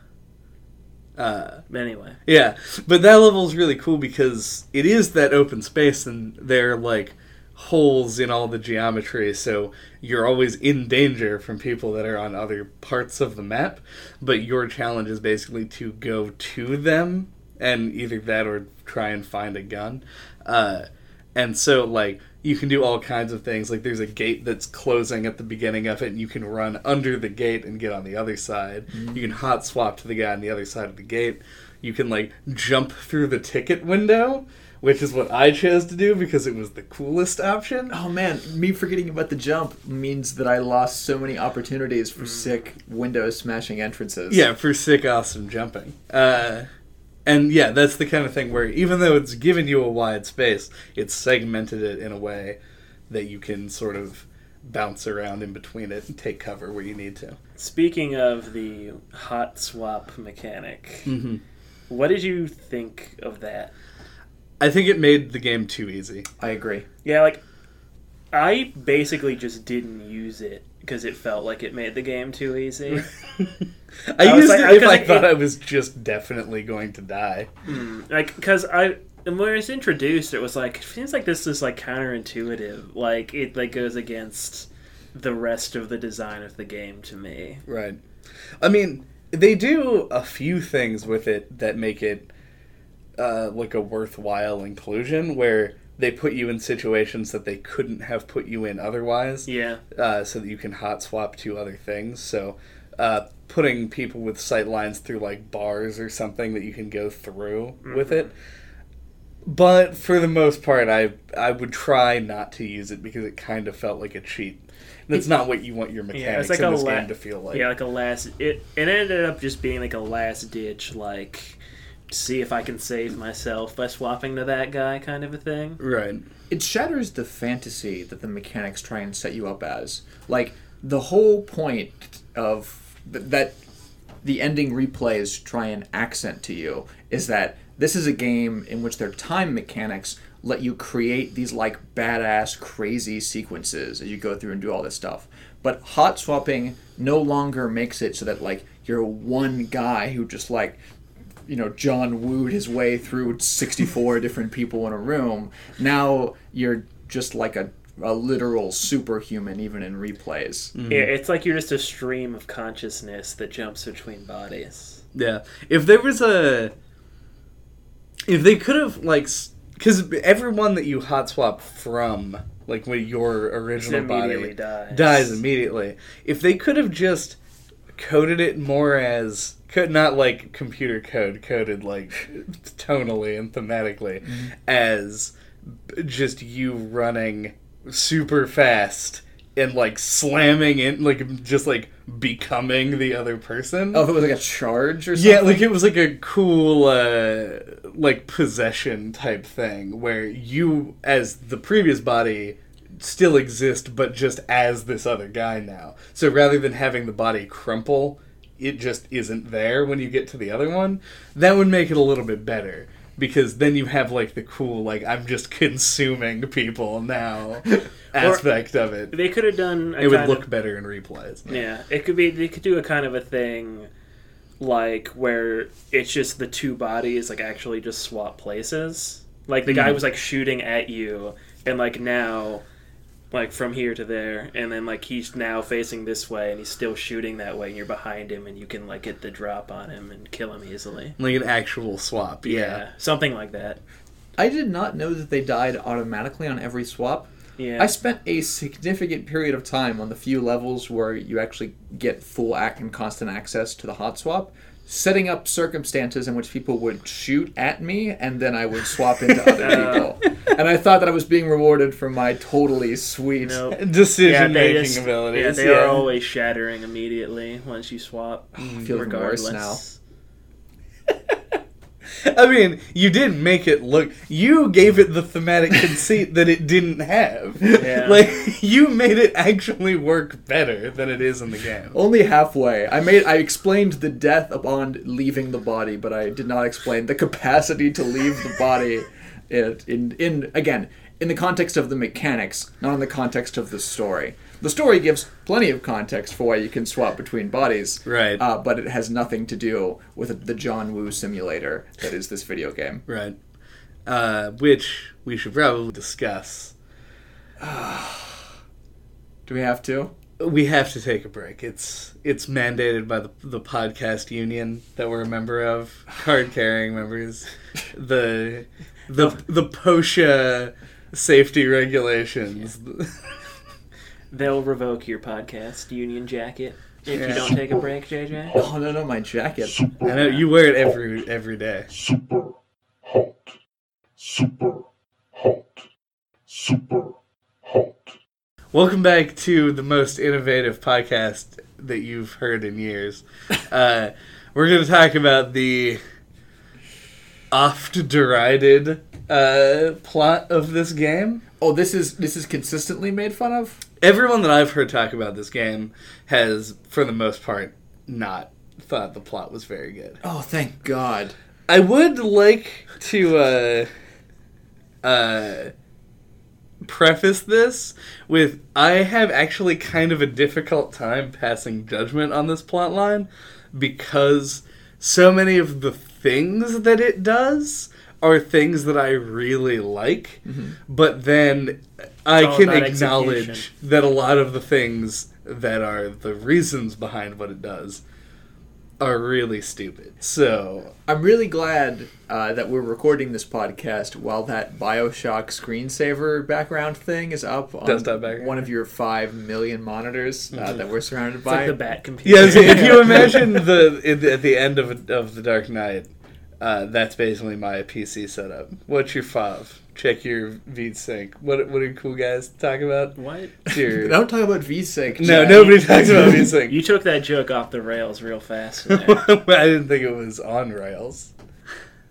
Uh, Anyway, Yeah, but that level is really cool because it is that open space, and there are like holes in all the geometry, so you're always in danger from people that are on other parts of the map. But your challenge is basically to go to them, and either that or try and find a gun. Uh, and so, like, you can do all kinds of things. Like, there's a gate that's closing at the beginning of it, and you can run under the gate and get on the other side. You can hot swap to the guy on the other side of the gate. You can, like, jump through the ticket window, which is what I chose to do because it was the coolest option. Oh man, me forgetting about the jump means that I lost so many opportunities for sick window smashing entrances. Yeah, for sick, awesome jumping. Uh, and yeah, that's the kind of thing where even though it's given you a wide space, it's segmented it in a way that you can sort of bounce around in between it and take cover where you need to. speaking of the hot swap mechanic, Mm-hmm. what did you think of that? I think it made the game too easy. I agree. Yeah, like I basically just didn't use it because it felt like it made the game too easy. I, I used like- it I- if 'cause I it- thought I was just definitely going to die. Mm, like because I and when it was introduced, it was like it seems like this is like counterintuitive. Like it like goes against the rest of the design of the game to me. Right. I mean, they do a few things with it that make it uh, like a worthwhile inclusion, where they put you in situations that they couldn't have put you in otherwise, Yeah, uh, so that you can hot swap to other things. So, uh, putting people with sight lines through like bars or something that you can go through with it. But for the most part, I I would try not to use it because it kind of felt like a cheat. That's not what you want your mechanics like in this la- game to feel like. yeah, like a last. It it ended up just being like a last ditch, like see if I can save myself by swapping to that guy kind of a thing. Right. It shatters the fantasy that the mechanics try and set you up as. Like the whole point of th- that the ending replays try and accent to you is that this is a game in which their time mechanics let you create these like badass crazy sequences as you go through and do all this stuff. But hot swapping no longer makes it so that like you're one guy who just like you know John Woo'd his way through 64 different people in a room. Now you're just like a, a literal superhuman even in replays. Mm-hmm. Yeah, it's like you're just a stream of consciousness that jumps between bodies. Yeah. If there was a, if they could have like, because everyone that you hot swap from, like when your original body dies. dies immediately. If they could have just coded it more as could not like computer code coded like tonally and thematically as just you running super fast and like slamming in like just like becoming the other person Oh, it was like a charge or something. yeah, like it was like a cool, uh, like possession type thing where you, as the previous body, still exist, but just as this other guy now. So rather than having the body crumple, it just isn't there when you get to the other one. That would make it a little bit better because then you have like the cool, like I'm just consuming people now aspect of it. They could have done. A It would look Of, better in replays. yeah, it could be. They could do a kind of a thing, like where it's just the two bodies like actually just swap places. Like the guy Mhm. was like shooting at you, and like now. Like from here to there, and then like he's now facing this way, and he's still shooting that way, and you're behind him, and you can like get the drop on him and kill him easily. Like an actual swap. Yeah, yeah. something like that. I did not know that they died automatically on every swap. Yeah. I spent a significant period of time on the few levels where you actually get full act and constant access to the hot swap, setting up circumstances in which people would shoot at me and then I would swap into other people. And I thought that I was being rewarded for my totally sweet. no. Decision they making just- abilities. Yeah, they are always shattering immediately once you swap. I feel even worse now. I mean, you did make it look. You gave it the thematic conceit that it didn't have. Yeah. Like you made it actually work better than it is in the game. Only halfway. I made. I explained the death upon leaving the body, but I did not explain the capacity to leave the body. In, in in again in the context of the mechanics, not in the context of the story. The story gives plenty of context for why you can swap between bodies, Right. Uh, but it has nothing to do with the John Woo simulator that is this video game. Right. Uh, which we should probably discuss. Do we have to? We have to take a break. It's it's mandated by the the podcast union that we're a member of, card carrying members, the the the POSHA safety regulations. They'll revoke your podcast union jacket if Yeah. you don't take a break, JJ. Oh no, no, my jacket. I know you wear it every every day. super hot, super hot, super hot. Welcome back to the most innovative podcast that you've heard in years. Uh, we're going to talk about the oft derided uh, plot of this game. Oh, this is this is consistently made fun of. Everyone that I've heard talk about this game has, for the most part, not thought the plot was very good. Oh, thank God. I would like to uh, uh, preface this with I have actually kind of a difficult time passing judgment on this plot line because so many of the things that it does are things that I really like, but then I all can about acknowledge execution. that a lot of the things that are the reasons behind what it does are really stupid. So I'm really glad uh, that we're recording this podcast while that Bioshock screensaver background thing is up on one of your five million monitors uh, that we're surrounded It's by. like the bat computer. Yeah, if you imagine the at the- at the end of of the Dark Knight, uh, that's basically my PC setup. What's your FOV? Check your VSync. What what do cool guys talk about? What? It's your- Don't talk about VSync. no, Jack. nobody talks about VSync. You took that joke off the rails real fast. I didn't think it was on rails.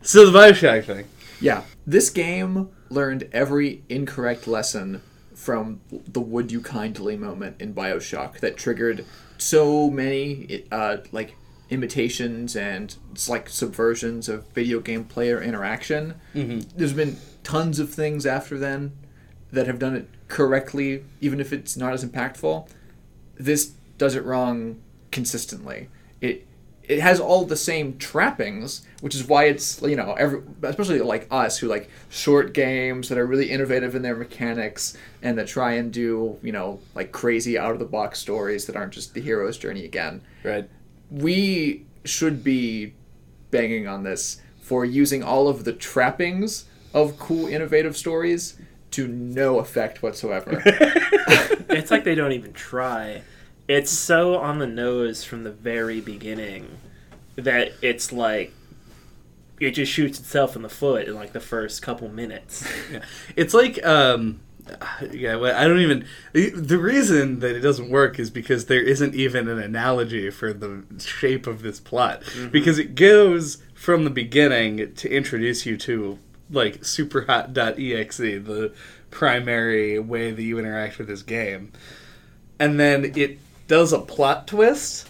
So the Bioshock thing. Yeah, this game learned every incorrect lesson from the "Would you kindly" moment in Bioshock that triggered so many uh, like imitations and it's like subversions of video game player interaction. Mm-hmm. There's been tons of things after then that have done it correctly, even if it's not as impactful. This does it wrong consistently. It it has all the same trappings, which is why it's you know every, especially like us who like short games that are really innovative in their mechanics and that try and do you know like crazy out of the box stories that aren't just the hero's journey again. Right. We should be banging on this for using all of the trappings of cool innovative stories to no effect whatsoever. it's like they don't even try. It's so on the nose from the very beginning that it's like it just shoots itself in the foot in like the first couple minutes. Yeah. It's like um yeah, well, I don't even the- the reason that it doesn't work is because there isn't even an analogy for the shape of this plot. Mm-hmm. Because it goes from the beginning to introduce you to like superhot.exe the primary way that you interact with this game. And then it does a plot twist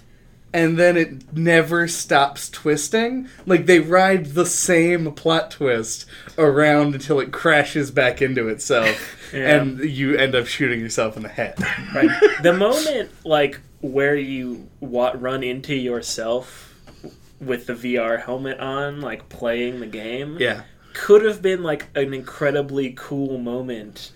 and then it never stops twisting. Like they ride the same plot twist around until it crashes back into itself, Yeah. and you end up shooting yourself in the head. Right. the moment like where you wa- run into yourself with the VR helmet on, like playing the game, yeah, could have been like an incredibly cool moment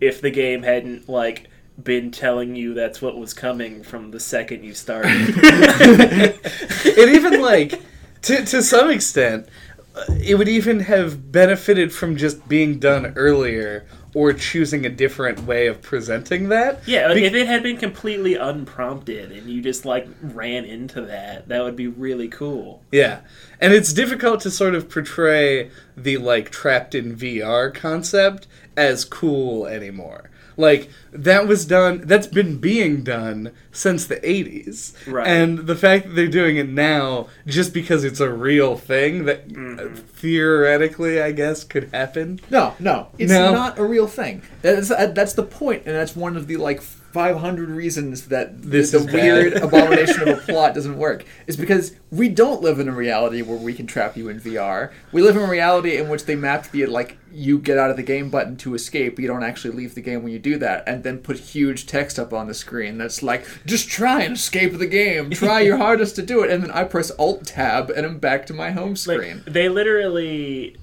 if the game hadn't like been telling you that's what was coming from the second you started. it even like to to some extent, uh, it would even have benefited from just being done earlier or choosing a different way of presenting that. Yeah, like Be- if it had been completely unprompted and you just like ran into that, that would be really cool. Yeah. And it's difficult to sort of portray the like trapped in VR concept as cool anymore. Like that was done that's been being done since the 80s. Right. And the fact that they're doing it now just because it's a real thing that uh, theoretically I guess could happen. No, no, it's No. not a real thing. That's uh, that's the point, and that's one of the like 500 reasons that This the, the weird abomination of a plot doesn't work. Is because we don't live in a reality where we can trap you in VR. We live in a reality in which they mapped the like you get out of the game button to escape. You don't actually leave the game when you do that, and then put huge text up on the screen that's like just try and escape the game. Try your hardest to do it, and then I press Alt Tab and I'm back to my home Like screen. they literally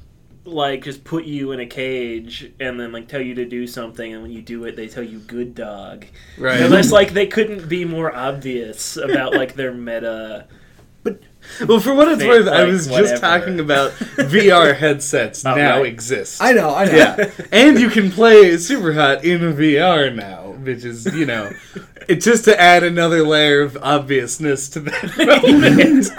like just put you in a cage and then like tell you to do something and when you do it they tell you good dog. Right. And it's like they couldn't be more obvious about like their meta Well, for what it's Think, worth, I was whatever. just talking about VR headsets Oh, now right. exist. I know, I know. Yeah, and you can play Super Hot in VR now, which is you know, it's just to add another layer of obviousness to that moment.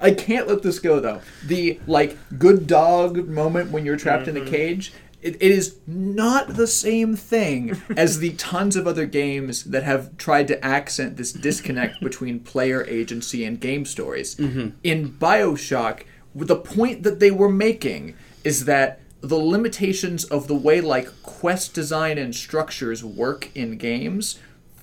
I can't let this go though. The like good dog moment when you're trapped in a cage. It, it is not the same thing as the tons of other games that have tried to accent this disconnect between player agency and game stories. Mm-hmm. In Bioshock, the point that they were making is that the limitations of the way like quest design and structures work in games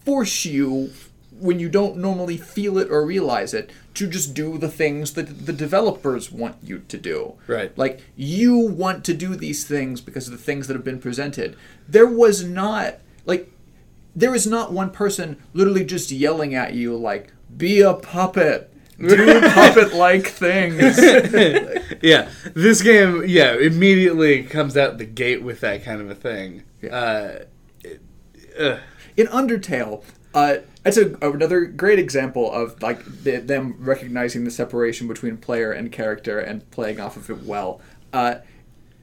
force you when you don't normally feel it or realize it to just do the things that the developers want you to do. Right. Like you want to do these things because of the things that have been presented. There was not like there is not one person literally just yelling at you like be a puppet. Do puppet like things. yeah, this game, yeah, immediately comes out the gate with that kind of a thing. Uh, it- ugh. in Undertale, uh, that's a, another great example of like the, them recognizing the separation between player and character and playing off of it well. Uh,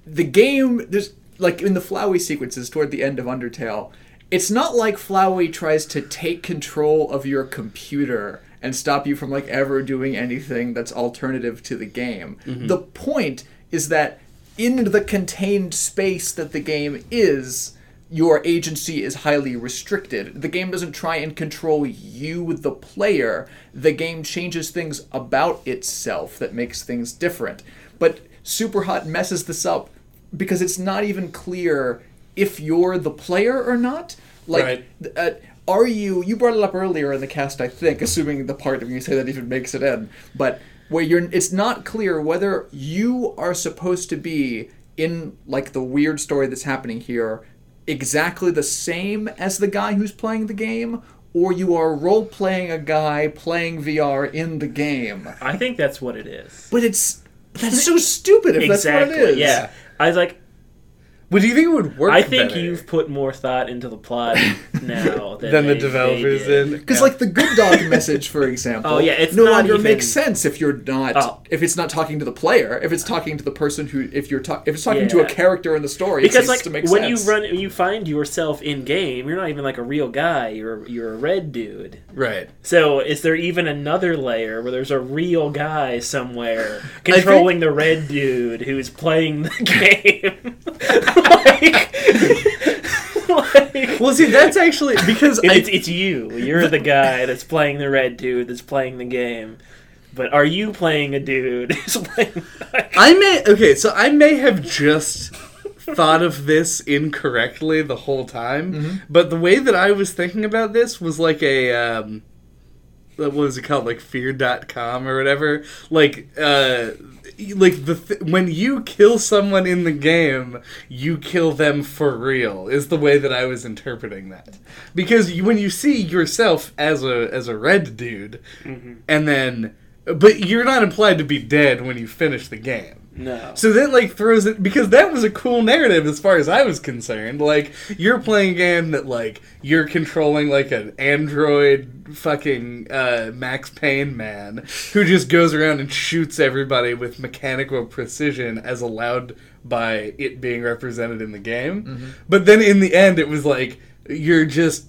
the game, there's like in the Flowey sequences toward the end of Undertale, it's not like Flowey tries to take control of your computer and stop you from like ever doing anything that's alternative to the game. The point is that in the contained space that the game is, your agency is highly restricted. The game doesn't try and control you, the player. The game changes things about itself that makes things different. But Superhot messes this up because it's not even clear if you're the player or not. Like, Right. uh, are you? You brought it up earlier in the cast, I think, assuming the part of you say that even makes it in. But where you're, it's not clear whether you are supposed to be in like the weird story that's happening here exactly the same as the guy who's playing the game, or you are role playing a guy playing VR in the game. I think that's what it is. But it's that's so stupid if exactly. that's what it is. Yeah. I was like, But do you think it would work? I think better? you've put more thought into the plot now than, than the they- developers did. did. Because Yeah. like the good dog message, for example, Oh, yeah, it's no not longer even- makes sense if you're not Oh. if it's not talking to the player, if it's talking to the person who if you're ta- if it's talking to a character in the story, Because ceases like to make when sense. you run, you find yourself in game. You're not even like a real guy. You're you're a red dude. right. So is there even another layer where there's a real guy somewhere controlling the red dude who's playing the game? Like, like- Well, see, that's actually because I, it's, it's you. You're the guy that's playing the red dude that's playing the game. But are you playing a dude who's playing? I may okay, so I may have just thought of this incorrectly the whole time, but the way that I was thinking about this was like a um what was it called? Like fear.com or whatever? Like uh like the th- when you kill someone in the game you kill them for real is the way that i was interpreting that. Because you, when you see yourself as a as a red dude and then but you're not implied to be dead when you finish the game No. So that like throws it because that was a cool narrative as far as I was concerned. Like you're playing a game that like you're controlling like an android fucking uh, Max Payne man who just goes around and shoots everybody with mechanical precision as allowed by it being represented in the game. But then in the end, it was like you're just.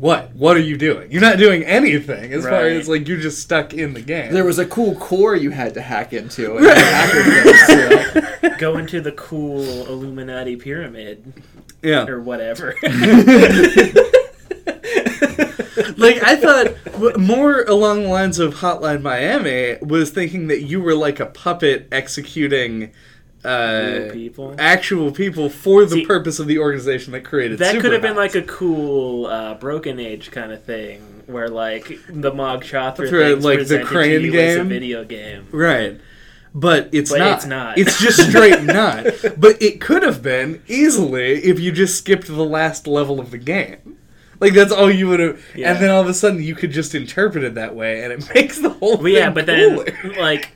What? What are you doing? You're not doing anything as far as like you're just stuck in the game. There was a cool core you had to hack into. And hacker things, you? Go into the cool Illuminati pyramid yeah. or whatever. like I thought more along the lines of Hotline Miami was thinking that you were like a puppet executing uh, people. actual people for the See, purpose of the organization that created. That could have been like a cool uh, Broken Age kind of thing, where like the Mog thing's like, the crane game? video game. right. But it's But not. it's not. It's just straight not. But it could have been easily if you just skipped the last level of the game. Like that's all you would have, Yeah. and then all of a sudden you could just interpret it that way, and it makes the whole. Well, yeah, but then like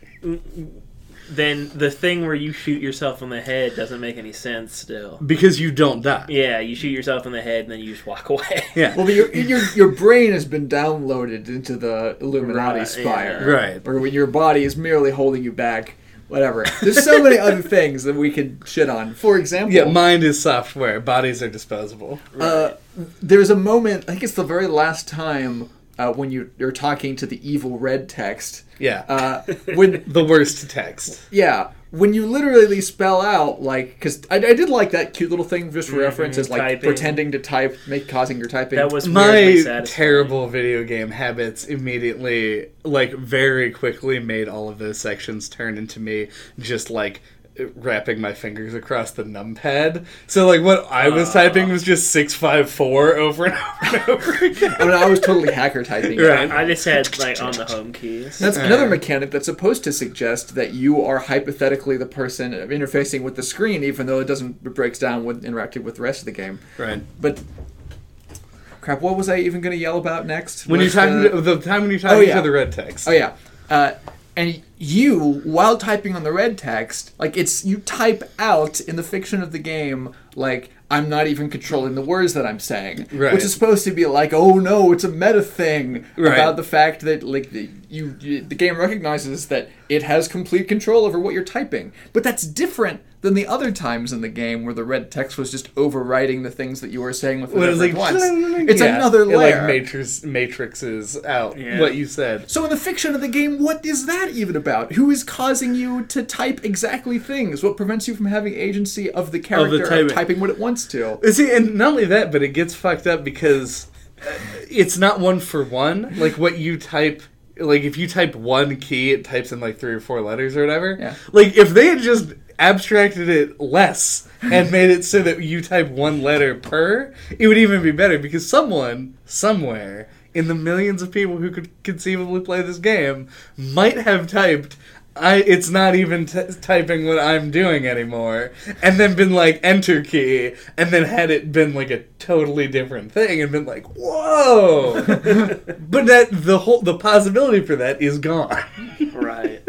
then the thing where you shoot yourself in the head doesn't make any sense still. because you don't die. Yeah, you shoot yourself in the head and then you just walk away. Yeah. Well, but your, your your brain has been downloaded into the Illuminati Right, spire, yeah. Right. Or when your body is merely holding you back. Whatever. There's so many other things that we could shit on. For example, Yeah, mind is software. Bodies are disposable. uh, there's a moment. I think it's the very last time uh, when you, you're talking to the evil red text. Yeah. Uh, when the worst text. Yeah, when you literally spell out like, because I, I did like that cute little thing just for reference is like typing. pretending to type, make causing your typing. That was My satisfying. terrible video game habits immediately, like, very quickly made all of those sections turn into me just like wrapping my fingers across the numpad. So, like, what I was typing was just 654 over and over and over again. I mean, I was totally hacker typing. Right. I just had like on the home keys. That's another mechanic that's supposed to suggest that you are hypothetically the person interfacing with the screen, even though it doesn't it breaks down when interacting with the rest of the game. Right. But crap, what was I even going to yell about next? When you're talking, uh, to, the time when you're talking Oh, yeah. to the red text. Oh yeah. Uh, and you, while typing on the red text, like it's you type out in the fiction of the game, like I'm not even controlling the words that I'm saying, Right. which is supposed to be like, oh no, it's a meta thing Right. about the fact that like the, you, you, the game recognizes that it has complete control over what you're typing, but that's different than the other times in the game where the red text was just overwriting the things that you were saying with the When it's different like, ones. It's yeah, another it, like matrix matrixes out Yeah. what you said. So in the fiction of the game, what is that even about? Who is causing you to type exactly things? What prevents you from having agency of the character of, typing. typing what it wants to? See, and not only that, but it gets fucked up because uh, it's not one for one. Like what you type, like if you type one key, it types in like three or four letters or whatever. Yeah. Like if they had just abstracted it less and made it so that you type one letter per, it would even be better because someone somewhere in the millions of people who could conceivably play this game might have typed I it's not even t- typing what I'm doing anymore. And then been like enter key. And then had it been like a totally different thing and been like whoa. But that the whole the possibility for that is gone. Right.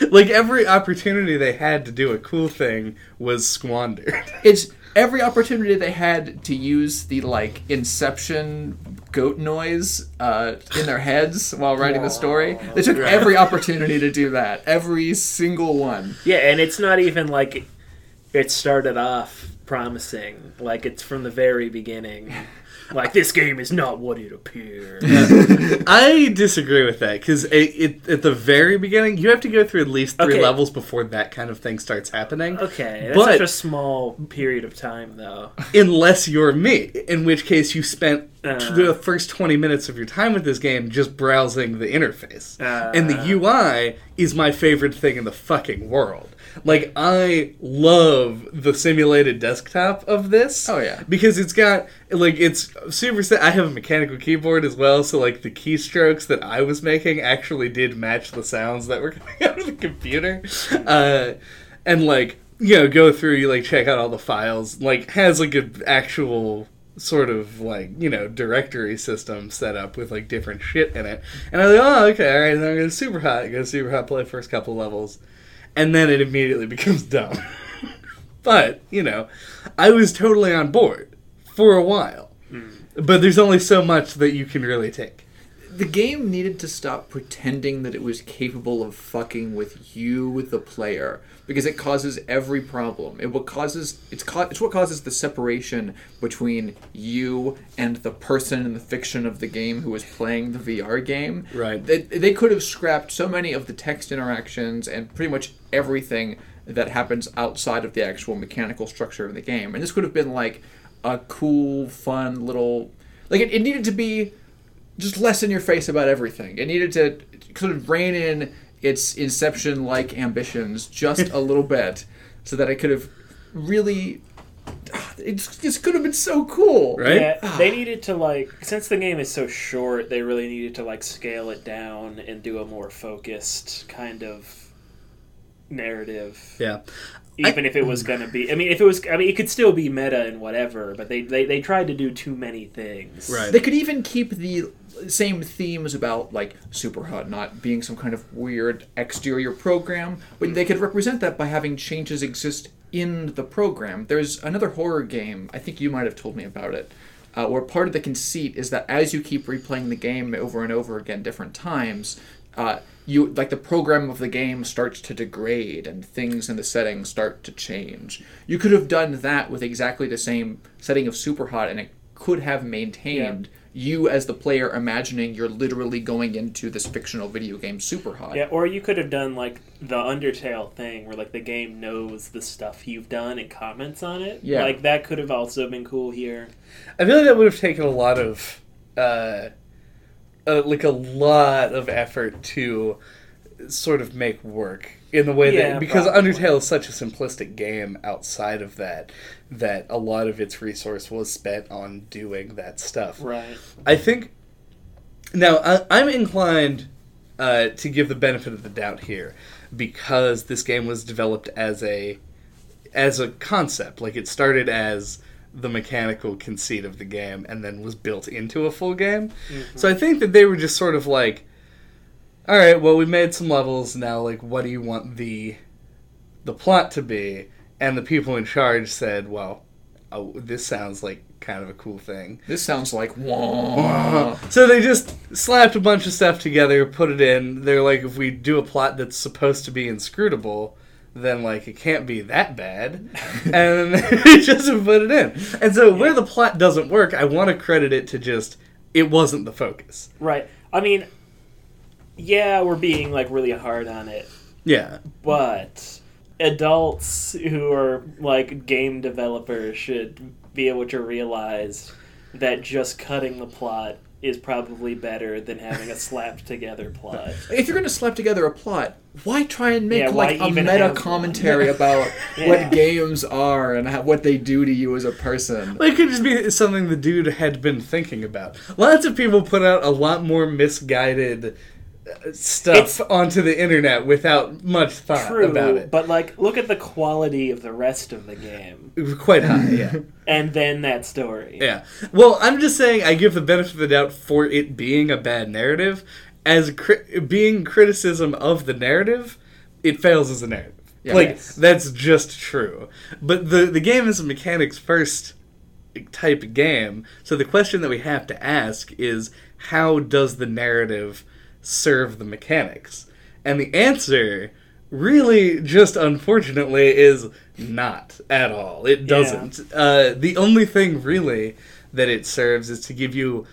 like every opportunity they had to do a cool thing was squandered. It's every opportunity they had to use the like Inception goat noise uh, in their heads while writing the story. They took every opportunity to do that. Every single one. Yeah, and it's not even like it started off promising. Like it's from the very beginning. Like this game is not what it appears. I disagree with that because it, it, at the very beginning you have to go through at least three Okay. levels before that kind of thing starts happening. Okay, that's But- such a small period of time, though. unless you're me, in which case you spent Uh. the first 20 minutes of your time with this game just browsing the interface. Uh. and the UI is my favorite thing in the fucking world. Like, I love the simulated desktop of this. Oh, yeah. Because it's got, like, it's super. si- I have a mechanical keyboard as well, so, like, the keystrokes that I was making actually did match the sounds that were coming out of the computer. Uh, and, like, you know, go through, you, like, check out all the files. Like, has, like, an actual sort of like you know directory system set up with like different shit in it and i was like oh okay all right then i'm gonna super hot go super hot play first couple levels and then it immediately becomes dumb. but you know, I was totally on board for a while. Hmm. But there's only so much that you can really take. The game needed to stop pretending that it was capable of fucking with you, the player, because it causes every problem. It what causes it's ca- it's what causes the separation between you and the person in the fiction of the game who is playing the VR game. Right. They, they could have scrapped so many of the text interactions and pretty much everything that happens outside of the actual mechanical structure of the game, and this could have been like a cool, fun little like it, it needed to be just less in your face about everything. It needed to sort of rein in its Inception like ambitions just a little bit so that it could have really. It just could have been so cool. Right? Yeah, ah. they needed to like since the game is so short, they really needed to like scale it down and do a more focused kind of narrative. Yeah. Even if it was gonna be, I mean, if it was, I mean, it could still be meta and whatever. But they they, they tried to do too many things. Right. They could even keep the same themes about like Super Superhot not being some kind of weird exterior program, but they could represent that by having changes exist in the program. There's another horror game, I think you might have told me about it, uh, where part of the conceit is that as you keep replaying the game over and over again different times, uh, you like the program of the game starts to degrade and things in the setting start to change. You could have done that with exactly the same setting of Superhot, and it could have maintained you as the player imagining you're literally going into this fictional video game Superhot. Yeah, or you could have done like the Undertale thing, where like the game knows the stuff you've done and comments on it. Yeah. like that could have also been cool here. I feel like that would have taken a lot of, uh, uh, like a lot of effort to sort of make work in the way Yeah, that because probably. Undertale is such a simplistic game outside of that that a lot of its resource was spent on doing that stuff. Right. I think now I, I'm inclined uh, to give the benefit of the doubt here because this game was developed as a as a concept. Like it started as the mechanical conceit of the game and then was built into a full game. Mm-hmm. So I think that they were just sort of like, all right, well we made some levels now. Like, what do you want the the plot to be? And the people in charge said, well, oh, this sounds like kind of a cool thing. This sounds like wah. So they just slapped a bunch of stuff together, put it in. They're like, if we do a plot that's supposed to be inscrutable, then like it can't be that bad, and they just put it in. And so where the plot doesn't work, I want to credit it to just it wasn't the focus. Right. I mean, yeah, we're being like really hard on it, Yeah, but adults who are like game developers should be able to realize that just cutting the plot is probably better than having a slapped together plot. If you're going to slap together a plot, why try and make Yeah, why like a even meta have one? commentary about Yeah. what games are and how, what they do to you as a person? Well, it could just be something the dude had been thinking about. Lots of people put out a lot more misguided stuff It's- onto the internet without much thought True, about it. but like, look at the quality of the rest of the game, It was quite high, yeah. and then that story. Yeah. Well, I'm just saying I give the benefit of the doubt for it being a bad narrative. As cri- being criticism of the narrative, it fails as a narrative. Yeah. like Yes. that's just true. But the the game is a mechanics first type game. So the question that we have to ask is how does the narrative serve the mechanics? And the answer really just unfortunately is not at all. It doesn't. Uh, the only thing really that it serves is to give you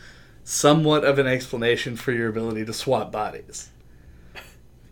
somewhat of an explanation for your ability to swap bodies.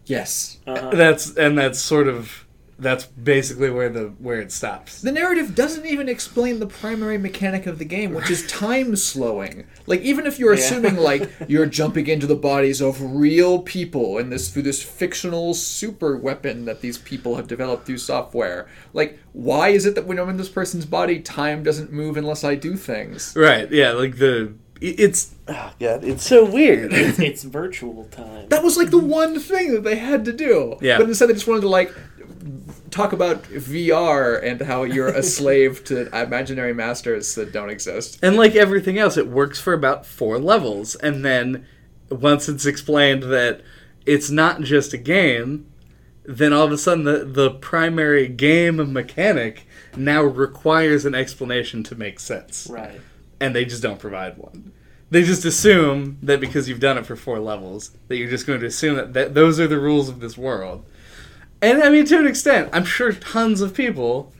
Yes. Uh-huh. That's and that's sort of that's basically where the where it stops. The narrative doesn't even explain the primary mechanic of the game, which is time slowing. Like even if you're Yeah. assuming like you're jumping into the bodies of real people in this through this fictional super weapon that these people have developed through software, like why is it that when I'm in this person's body, time doesn't move unless I do things? Right? Yeah, like the it's oh god, it's so weird. It's, it's virtual time. That was like the one thing that they had to do. Yeah. But instead they just wanted to like talk about VR and how you're a slave to imaginary masters that don't exist. And like everything else, it works for about four levels, and then once it's explained that it's not just a game, then all of a sudden the the primary game mechanic now requires an explanation to make sense, Right. and they just don't provide one. They just assume that because you've done it for four levels, that you're just going to assume that, that those are the rules of this world. And I mean, to an extent, I'm sure tons of people,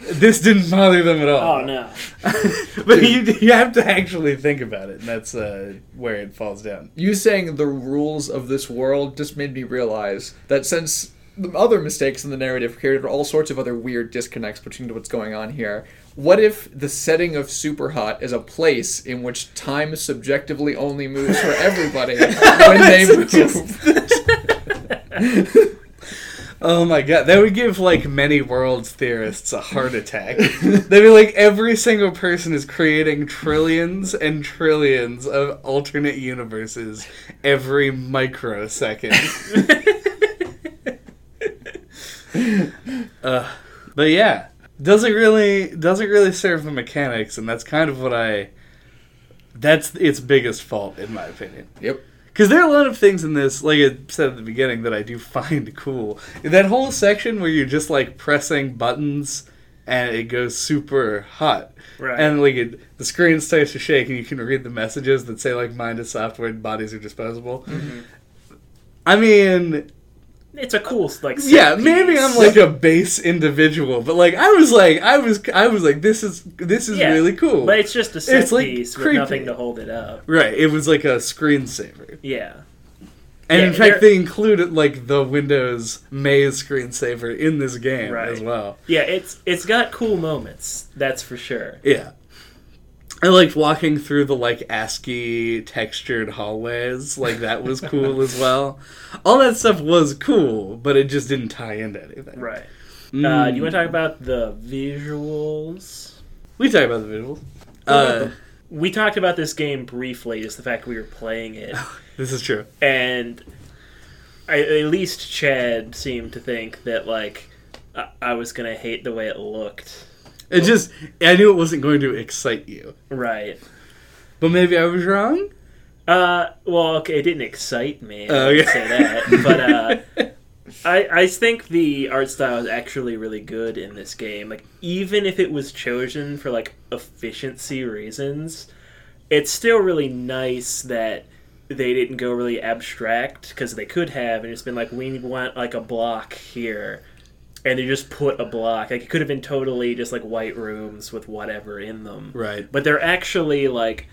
this didn't bother them at all. Oh no. but you, you have to actually think about it, and that's uh, where it falls down. You saying the rules of this world just made me realize that since the other mistakes in the narrative created all sorts of other weird disconnects between what's going on here. What if the setting of Super Hot is a place in which time subjectively only moves for everybody when they move? Oh my god, that would give like many worlds theorists a heart attack. They'd be like, every single person is creating trillions and trillions of alternate universes every microsecond. uh, but yeah, doesn't really doesn't really serve the mechanics, and that's kind of what I. That's its biggest fault, in my opinion. yep. Because there are a lot of things in this, like I said at the beginning, that I do find cool. That whole section where you're just like pressing buttons and it goes super hot. Right. And like it, the screen starts to shake and you can read the messages that say like mind is software and bodies are disposable. Mm-hmm. I mean, It's a cool like. yeah, maybe piece. I'm like a base individual, but like I was like I was I was like this is this is Yeah, really cool. But it's just a set It's, like, piece creepy. with nothing to hold it up. right, it was like a screensaver. Yeah. And Yeah, in fact, they included like the Windows Maze screensaver in this game Right. as well. Yeah, it's it's got cool moments. That's for sure. Yeah. I liked walking through the like ASCII textured hallways. Like that was cool as well. All that stuff was cool, but it just didn't tie into anything. Right. Mm. Uh, do you want to talk about the visuals? we talk about the visuals. about Uh. We talked about this game briefly, just the fact we were playing it, this is true. and I, at least Chad seemed to think that like I, I was gonna hate the way it looked. It just I knew it wasn't going to excite you, Right. but maybe I was wrong. Uh, well, okay, it didn't excite me. I Oh, wouldn't say that, but uh, I I think the art style is actually really good in this game. Like, even if it was chosen for like efficiency reasons, it's still really nice that they didn't go really abstract because they could have and just been like, we want like a block here. And they just put a block. Like it could have been totally just like white rooms with whatever in them Right. but they're actually like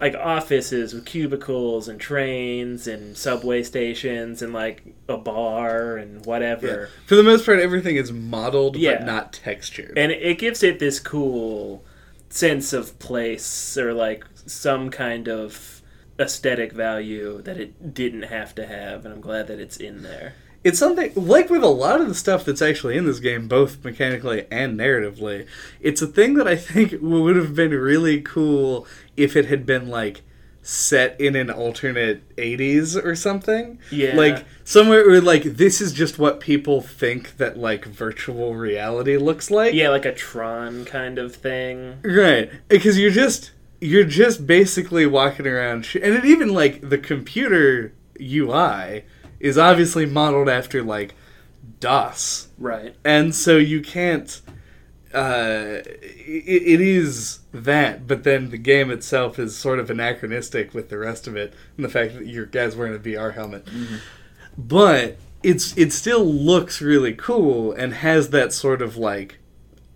like offices with cubicles and trains and subway stations and like a bar and whatever. For the most part, everything is modeled Yeah. but not textured. And it gives it this cool sense of place or like some kind of aesthetic value that it didn't have to have and I'm glad that it's in there. It's something like with a lot of the stuff that's actually in this game, both mechanically and narratively. It's a thing that I think would have been really cool if it had been like set in an alternate 80s or something. Yeah. Like somewhere where like this is just what people think that like virtual reality looks like. Yeah, like a Tron kind of thing. Right, because you're just you're just basically walking around, sh- and it even like the computer UI is obviously modeled after like DOS, Right. and so you can't. Uh, it, it is that, but then the game itself is sort of anachronistic with the rest of it, and the fact that your guy's wearing a VR helmet. But it's it still looks really cool and has that sort of like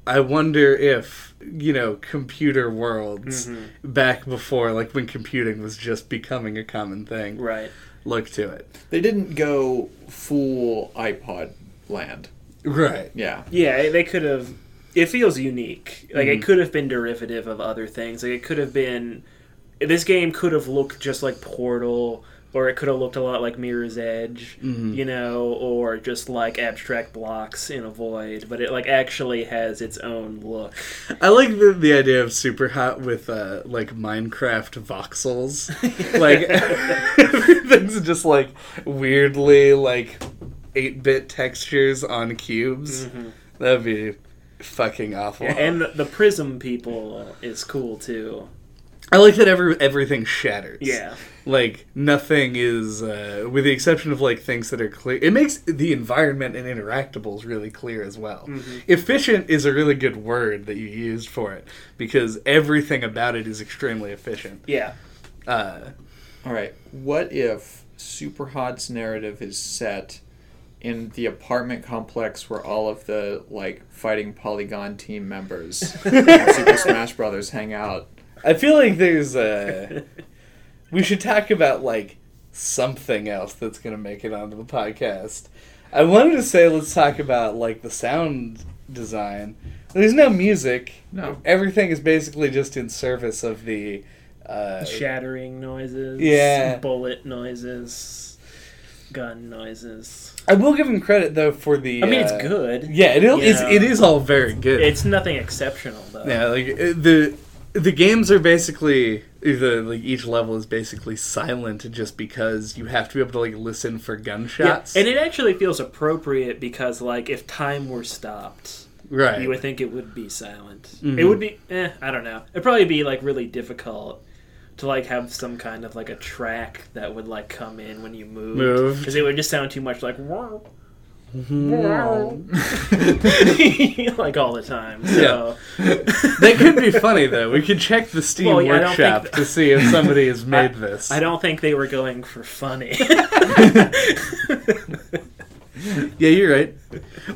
I wonder if you know computer worlds back before like when computing was just becoming a common thing Right. Look to it They didn't go full iPod land. right Yeah. Yeah, they could have. It feels unique. Like Mm-hmm. it could have been derivative of other things. Like it could have been. This game could have looked just like Portal, or it could have looked a lot like Mirror's Edge, Mm-hmm. you know, or just like abstract blocks in a void. But it like actually has its own look. I like the, the idea of super hot with uh, like Minecraft voxels like everything's just like weirdly like 8-bit textures on cubes that'd be fucking awful And the, the Prism people is cool too. I like that every everything shatters. Yeah. like nothing is uh, with the exception of like things that are clear it makes the environment and interactables really clear as well Mm-hmm. efficient is a really good word that you used for it because everything about it is extremely efficient Yeah. uh, All right. What if Super Hot's narrative is set in the apartment complex where all of the like fighting Polygon team members in Super Smash Brothers hang out? I feel like there's a. we should talk about like something else that's gonna make it onto the podcast i wanted to say let's talk about like the sound design there's no music No. everything is basically just in service of the uh, Shattering noises. Yeah. Bullet noises. Gun noises. I will give him credit though for the. I mean, uh, it's good. Yeah, it is. It is all very good. It's nothing exceptional though. yeah, like uh, the the games are basically the like each level is basically silent just because you have to be able to like listen for Yeah, gunshots. and it actually feels appropriate because, like, if time were stopped, right. you would think it would be silent. Mhm. It would be, eh, I don't know. It'd probably be like really difficult to like have some kind of like a track that would like come in when you move, Moved. because it would just sound too much like. like all the time. So that could be funny though. We could check the Steam Well, yeah, I don't think Workshop th- to see if somebody has made this. I don't think they were going for funny. Yeah, you're right.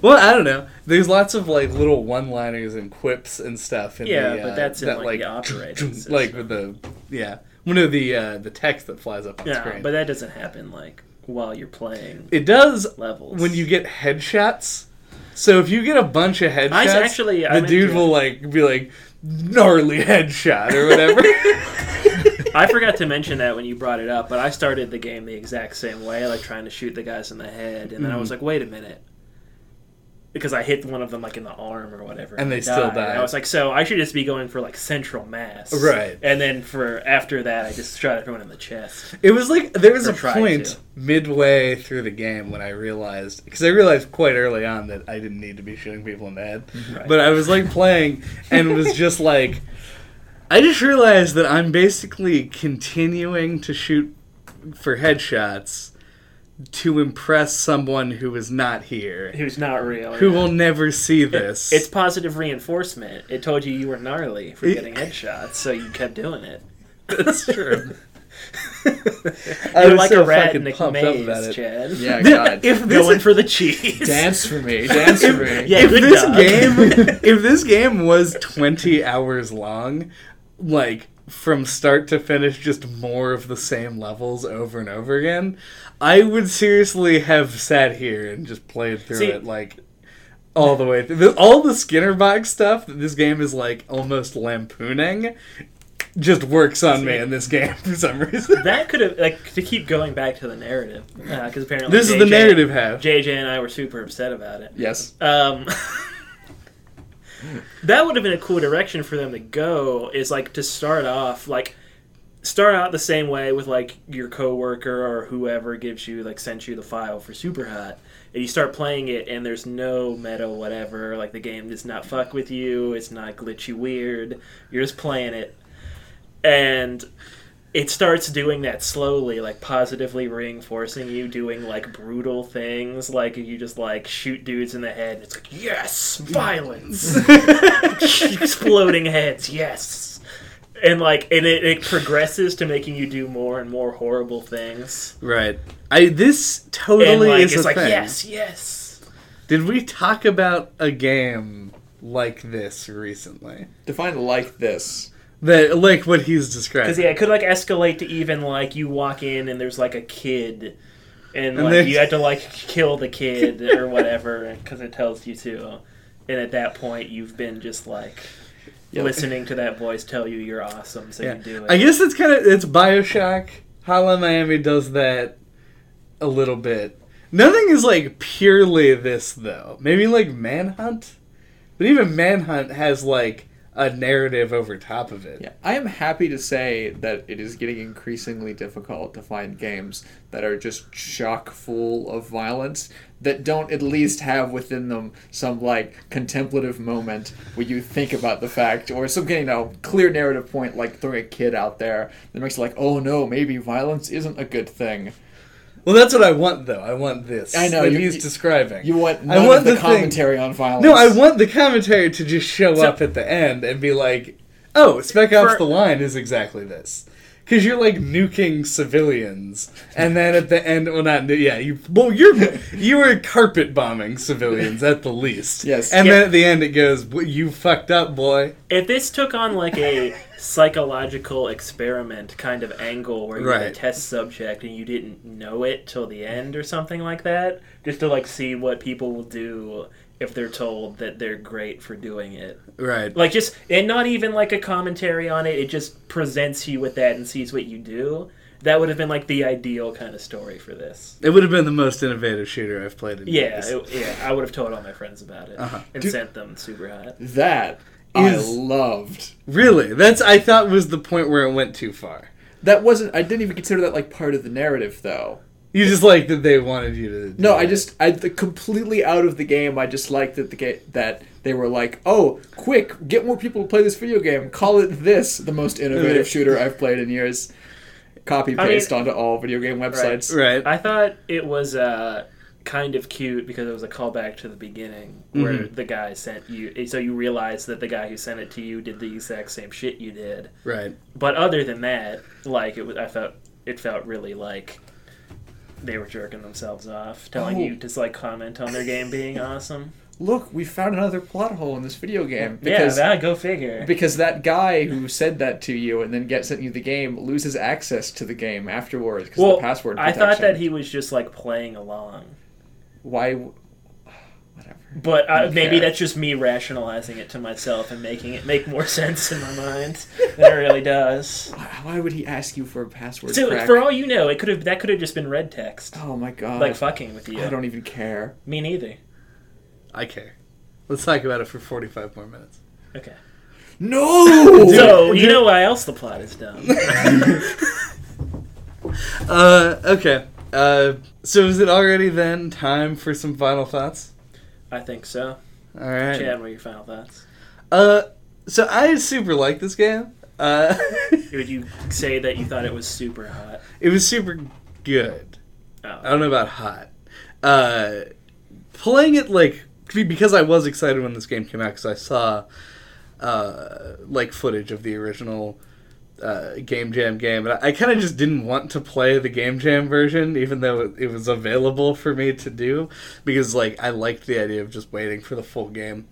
Well, I don't know. There's lots of like little one-liners and quips and stuff. In Yeah, the, but uh, that's in, that, like, the operating system. like with the yeah, one of the uh, the text that flies up on yeah, screen. but that doesn't happen like while you're playing it does levels. when you get headshots. So if you get a bunch of headshots, I actually- the dude will like be like gnarly headshot or whatever. I forgot to mention that when you brought it up, but I started the game the exact same way, like trying to shoot the guys in the head, and then I was Mhm. like, wait a minute. Because I hit one of them like in the arm or whatever, And they still died. died. I was like, so I should just be going for like central mass, Right. And then for after that, I just shot everyone in the chest. It was like there was Or a point to. midway through the game when I realized because I realized quite early on that I didn't need to be shooting people in the head, Right. but I was like playing and it was just like, I just realized that I'm basically continuing to shoot for headshots to impress someone who is not here, Who's not real? who yeah. will never see this. It's positive reinforcement. It told you you were gnarly for getting headshots, so you kept doing it. That's true. I You're like so a rat fucking in a pumped up maze, about it. Chad. Yeah, God. if this Going for the cheese. Dance for me. Dance for me. Yeah, if good this dog. game if this game was 20 hours long like from start to finish just more of the same levels over and over again i would seriously have sat here and just played through See- it like all the way through all the skinner box stuff that this game is like almost lampooning just works on me in this game for some reason That could have like to keep going back to the narrative because apparently this is the narrative half JJ and I were super upset about it. Yes. Um, that would have been a cool direction for them to go. Is like to start off like start out the same way with like your coworker or whoever gives you like sent you the file for Super Hot, and you start playing it, and there's no meta whatever. Like the game does not fuck with you. It's not glitchy weird. You're just playing it, and it starts doing that slowly, like positively reinforcing you doing like brutal things, like you just like shoot dudes in the head. And it's like yes, violence, exploding heads, yes, and like and it, it progresses to making you do more and more horrible things. right i this And totally like is it's a like thing. yes, yes. Did we talk about a game like this recently? Define like this. That like what he's describing. Because yeah, it could like escalate to even like you walk in and there's like a kid, and, And like there's- you have to like kill the kid or whatever because it tells you to, and at that point you've been just like Yeah. listening to that voice tell you you're awesome, so Yeah. you do it. I guess it's kind of it's Bioshock. Hotline Miami does that a little bit. Nothing is like purely this though. Maybe like Manhunt, but even Manhunt has like a narrative over top of it. Yeah, I am happy to say that it is getting increasingly difficult to find games that are just chock full of violence that don't at least have within them some like contemplative moment where you think about the fact or some you know clear narrative point like throwing a kid out there that makes it like oh no maybe violence isn't a good thing. Well, that's what I want, though. I want this. I know, that you- he's you- describing. You want I want of the, the thing- commentary on violence. No, I want the commentary to just show So- up at the end and be like, "Oh, Spec Ops: For- The Line is exactly this." Because you're like nuking civilians, and then at the end, well, not yeah, you well, you're you were carpet bombing civilians at the least. Yes. and Yeah. then at the end it goes, "You fucked up, boy." If this took on like a psychological experiment kind of angle where you had a test subject and you didn't know it till the end or something like that, just to like see what people will do if they're told that they're great for doing it. Right. Like just and not even like a commentary on it, it just presents you with that and sees what you do. That would have been like the ideal kind of story for this. It would have been the most innovative shooter I've played in Yeah, it, yeah, I would have told all my friends about it Uh-huh. and Dude- sent them super hot. that I Is- loved. Really, that's I thought was the point where it went too far. That wasn't. I didn't even consider that like part of the narrative though. You just like that they wanted you to. do No, I just I the, completely out of the game. I just liked that the ga- that they were like, "Oh, quick, get more people to play this video game. Call it this, the most innovative shooter I've played in years." Copy I mean- paste onto all video game websites. right. I thought it was uh, kind of cute because it was a callback to the beginning where Mhm. the guy sent you. So you realize that the guy who sent it to you did the exact same shit you did. Right. But other than that, like it was, I felt it felt really like they were jerking themselves off, telling Oh. you to like comment on their game being awesome. Look, we found another plot hole in this video game yeah, because that go figure. because that guy who said that to you and then gets sent you the game loses access to the game afterwards because well, the password. I thought that he was just like playing along. Why. Whatever. But uh, maybe care. that's just me rationalizing it to myself and making it make more sense in my mind than it really does. Why, why would he ask you for a password? So crack? for all you know, it could have that could have just been red text, Oh my god! like fucking with you. I don't even care. Me neither. I care. Let's talk about it for forty-five more minutes. Okay. No. So you know why else the plot is dumb? Uh, okay. Uh, so is it already then time for some final thoughts? I think so. All right. Chad, what are your final thoughts? Uh, so I super like this game. Uh, Would you say that you thought it was super hot? it was super good. I Oh, don't know about hot. Uh, playing it like because I was excited when this game came out because I saw uh, like footage of the original uh, Game Jam game, and I, I kind of just didn't want to play the Game Jam version, even though it, was available for me to do, because like I liked the idea of just waiting for the full game.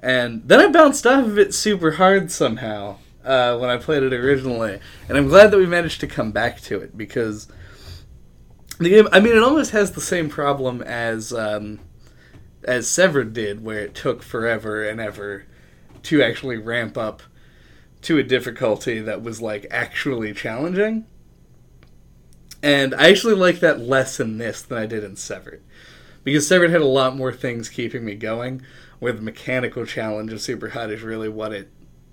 And then I bounced off of it super hard somehow uh, when I played it originally, and I'm glad that we managed to come back to it because the game. I mean, it almost has the same problem as um, as Severed did, where it took forever and ever to actually ramp up to a difficulty that was like actually challenging. And I actually like that less in this than I did in Severed. Because Severed had a lot more things keeping me going, where the mechanical challenge of Super Hot is really what it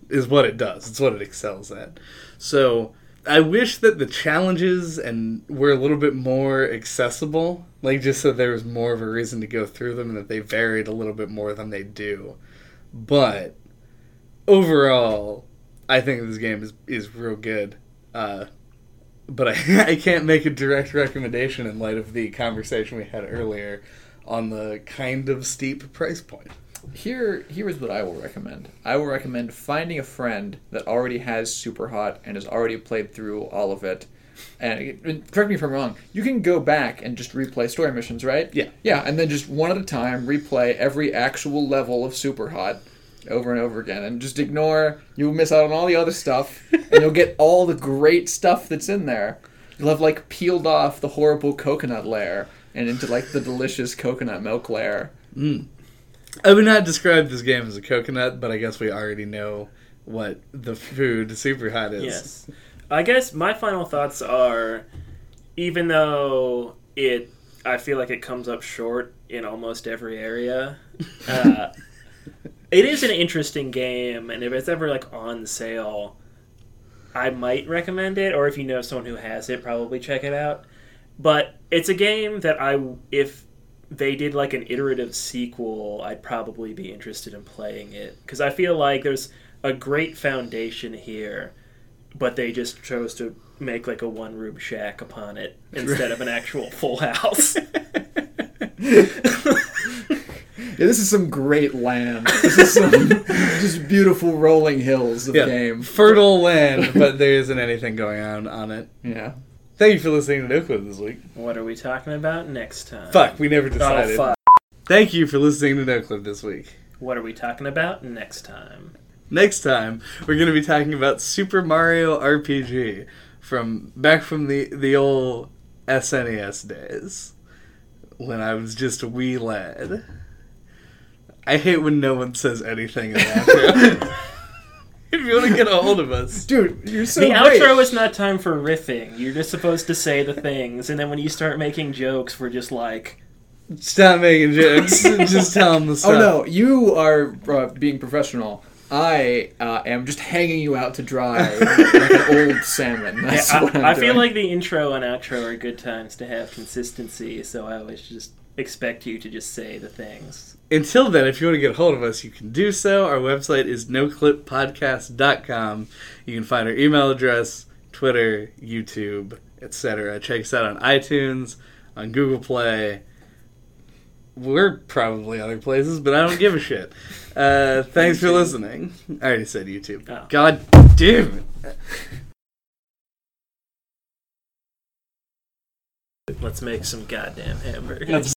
is what it does. It's what it excels at. So I wish that the challenges and were a little bit more accessible, like just so there was more of a reason to go through them and that they varied a little bit more than they do. But overall, I think this game is is real good. Uh, but I, I can't make a direct recommendation in light of the conversation we had earlier on the kind of steep price point. Here, here is what I will recommend. I will recommend finding a friend that already has Super Hot and has already played through all of it. And, and correct me if I'm wrong. You can go back and just replay story missions, right? Yeah. Yeah, and then just one at a time replay every actual level of Super Hot over and over again, and just ignore. You'll miss out on all the other stuff, and you'll get all the great stuff that's in there. You'll have like peeled off the horrible coconut layer and into like the delicious coconut milk layer. I would not describe this game as a coconut, but I guess we already know what the food super hot is. Yes. I guess my final thoughts are even though it I feel like it comes up short in almost every area. Uh, it is an interesting game, and if it's ever like on sale, I might recommend it. Or if you know someone who has it, probably check it out. But it's a game that I, if they did like an iterative sequel, I'd probably be interested in playing it because I feel like there's a great foundation here, but they just chose to make like a one room shack upon it instead of an actual full house. Yeah, this is some great land. This is some just beautiful rolling hills of Yeah, game. fertile land, but there isn't anything going on on it. Yeah. Thank you for listening to NoClip this week. what are we talking about next time? Fuck, we never oh, decided. Oh, fuck. Thank you for listening to NoClip this week. What are we talking about next time? Next time, we're going to be talking about Super Mario RPG from back from the the old SNES days when I was just a wee lad. I hate when no one says anything in the outro. if you want to get a hold of us, Dude, you're so the great. outro is not time for riffing. You're just supposed to say the things, and then when you start making jokes, we're just like, stop making jokes. just tell them the Oh no, you are uh, being professional. I uh, am just hanging you out to dry like an old salmon. That's I, what I'm I feel like the intro and outro are good times to have consistency, so I always just expect you to just say the things. Until then, if you want to get a hold of us, you can do so. Our website is noclippodcast.com. You can find our email address, Twitter, YouTube, etc. Check us out on iTunes, on Google Play. We're probably other places, but I don't give a shit. Uh, thanks for listening. I already said YouTube. Oh. God damn it. Let's make some goddamn hamburgers.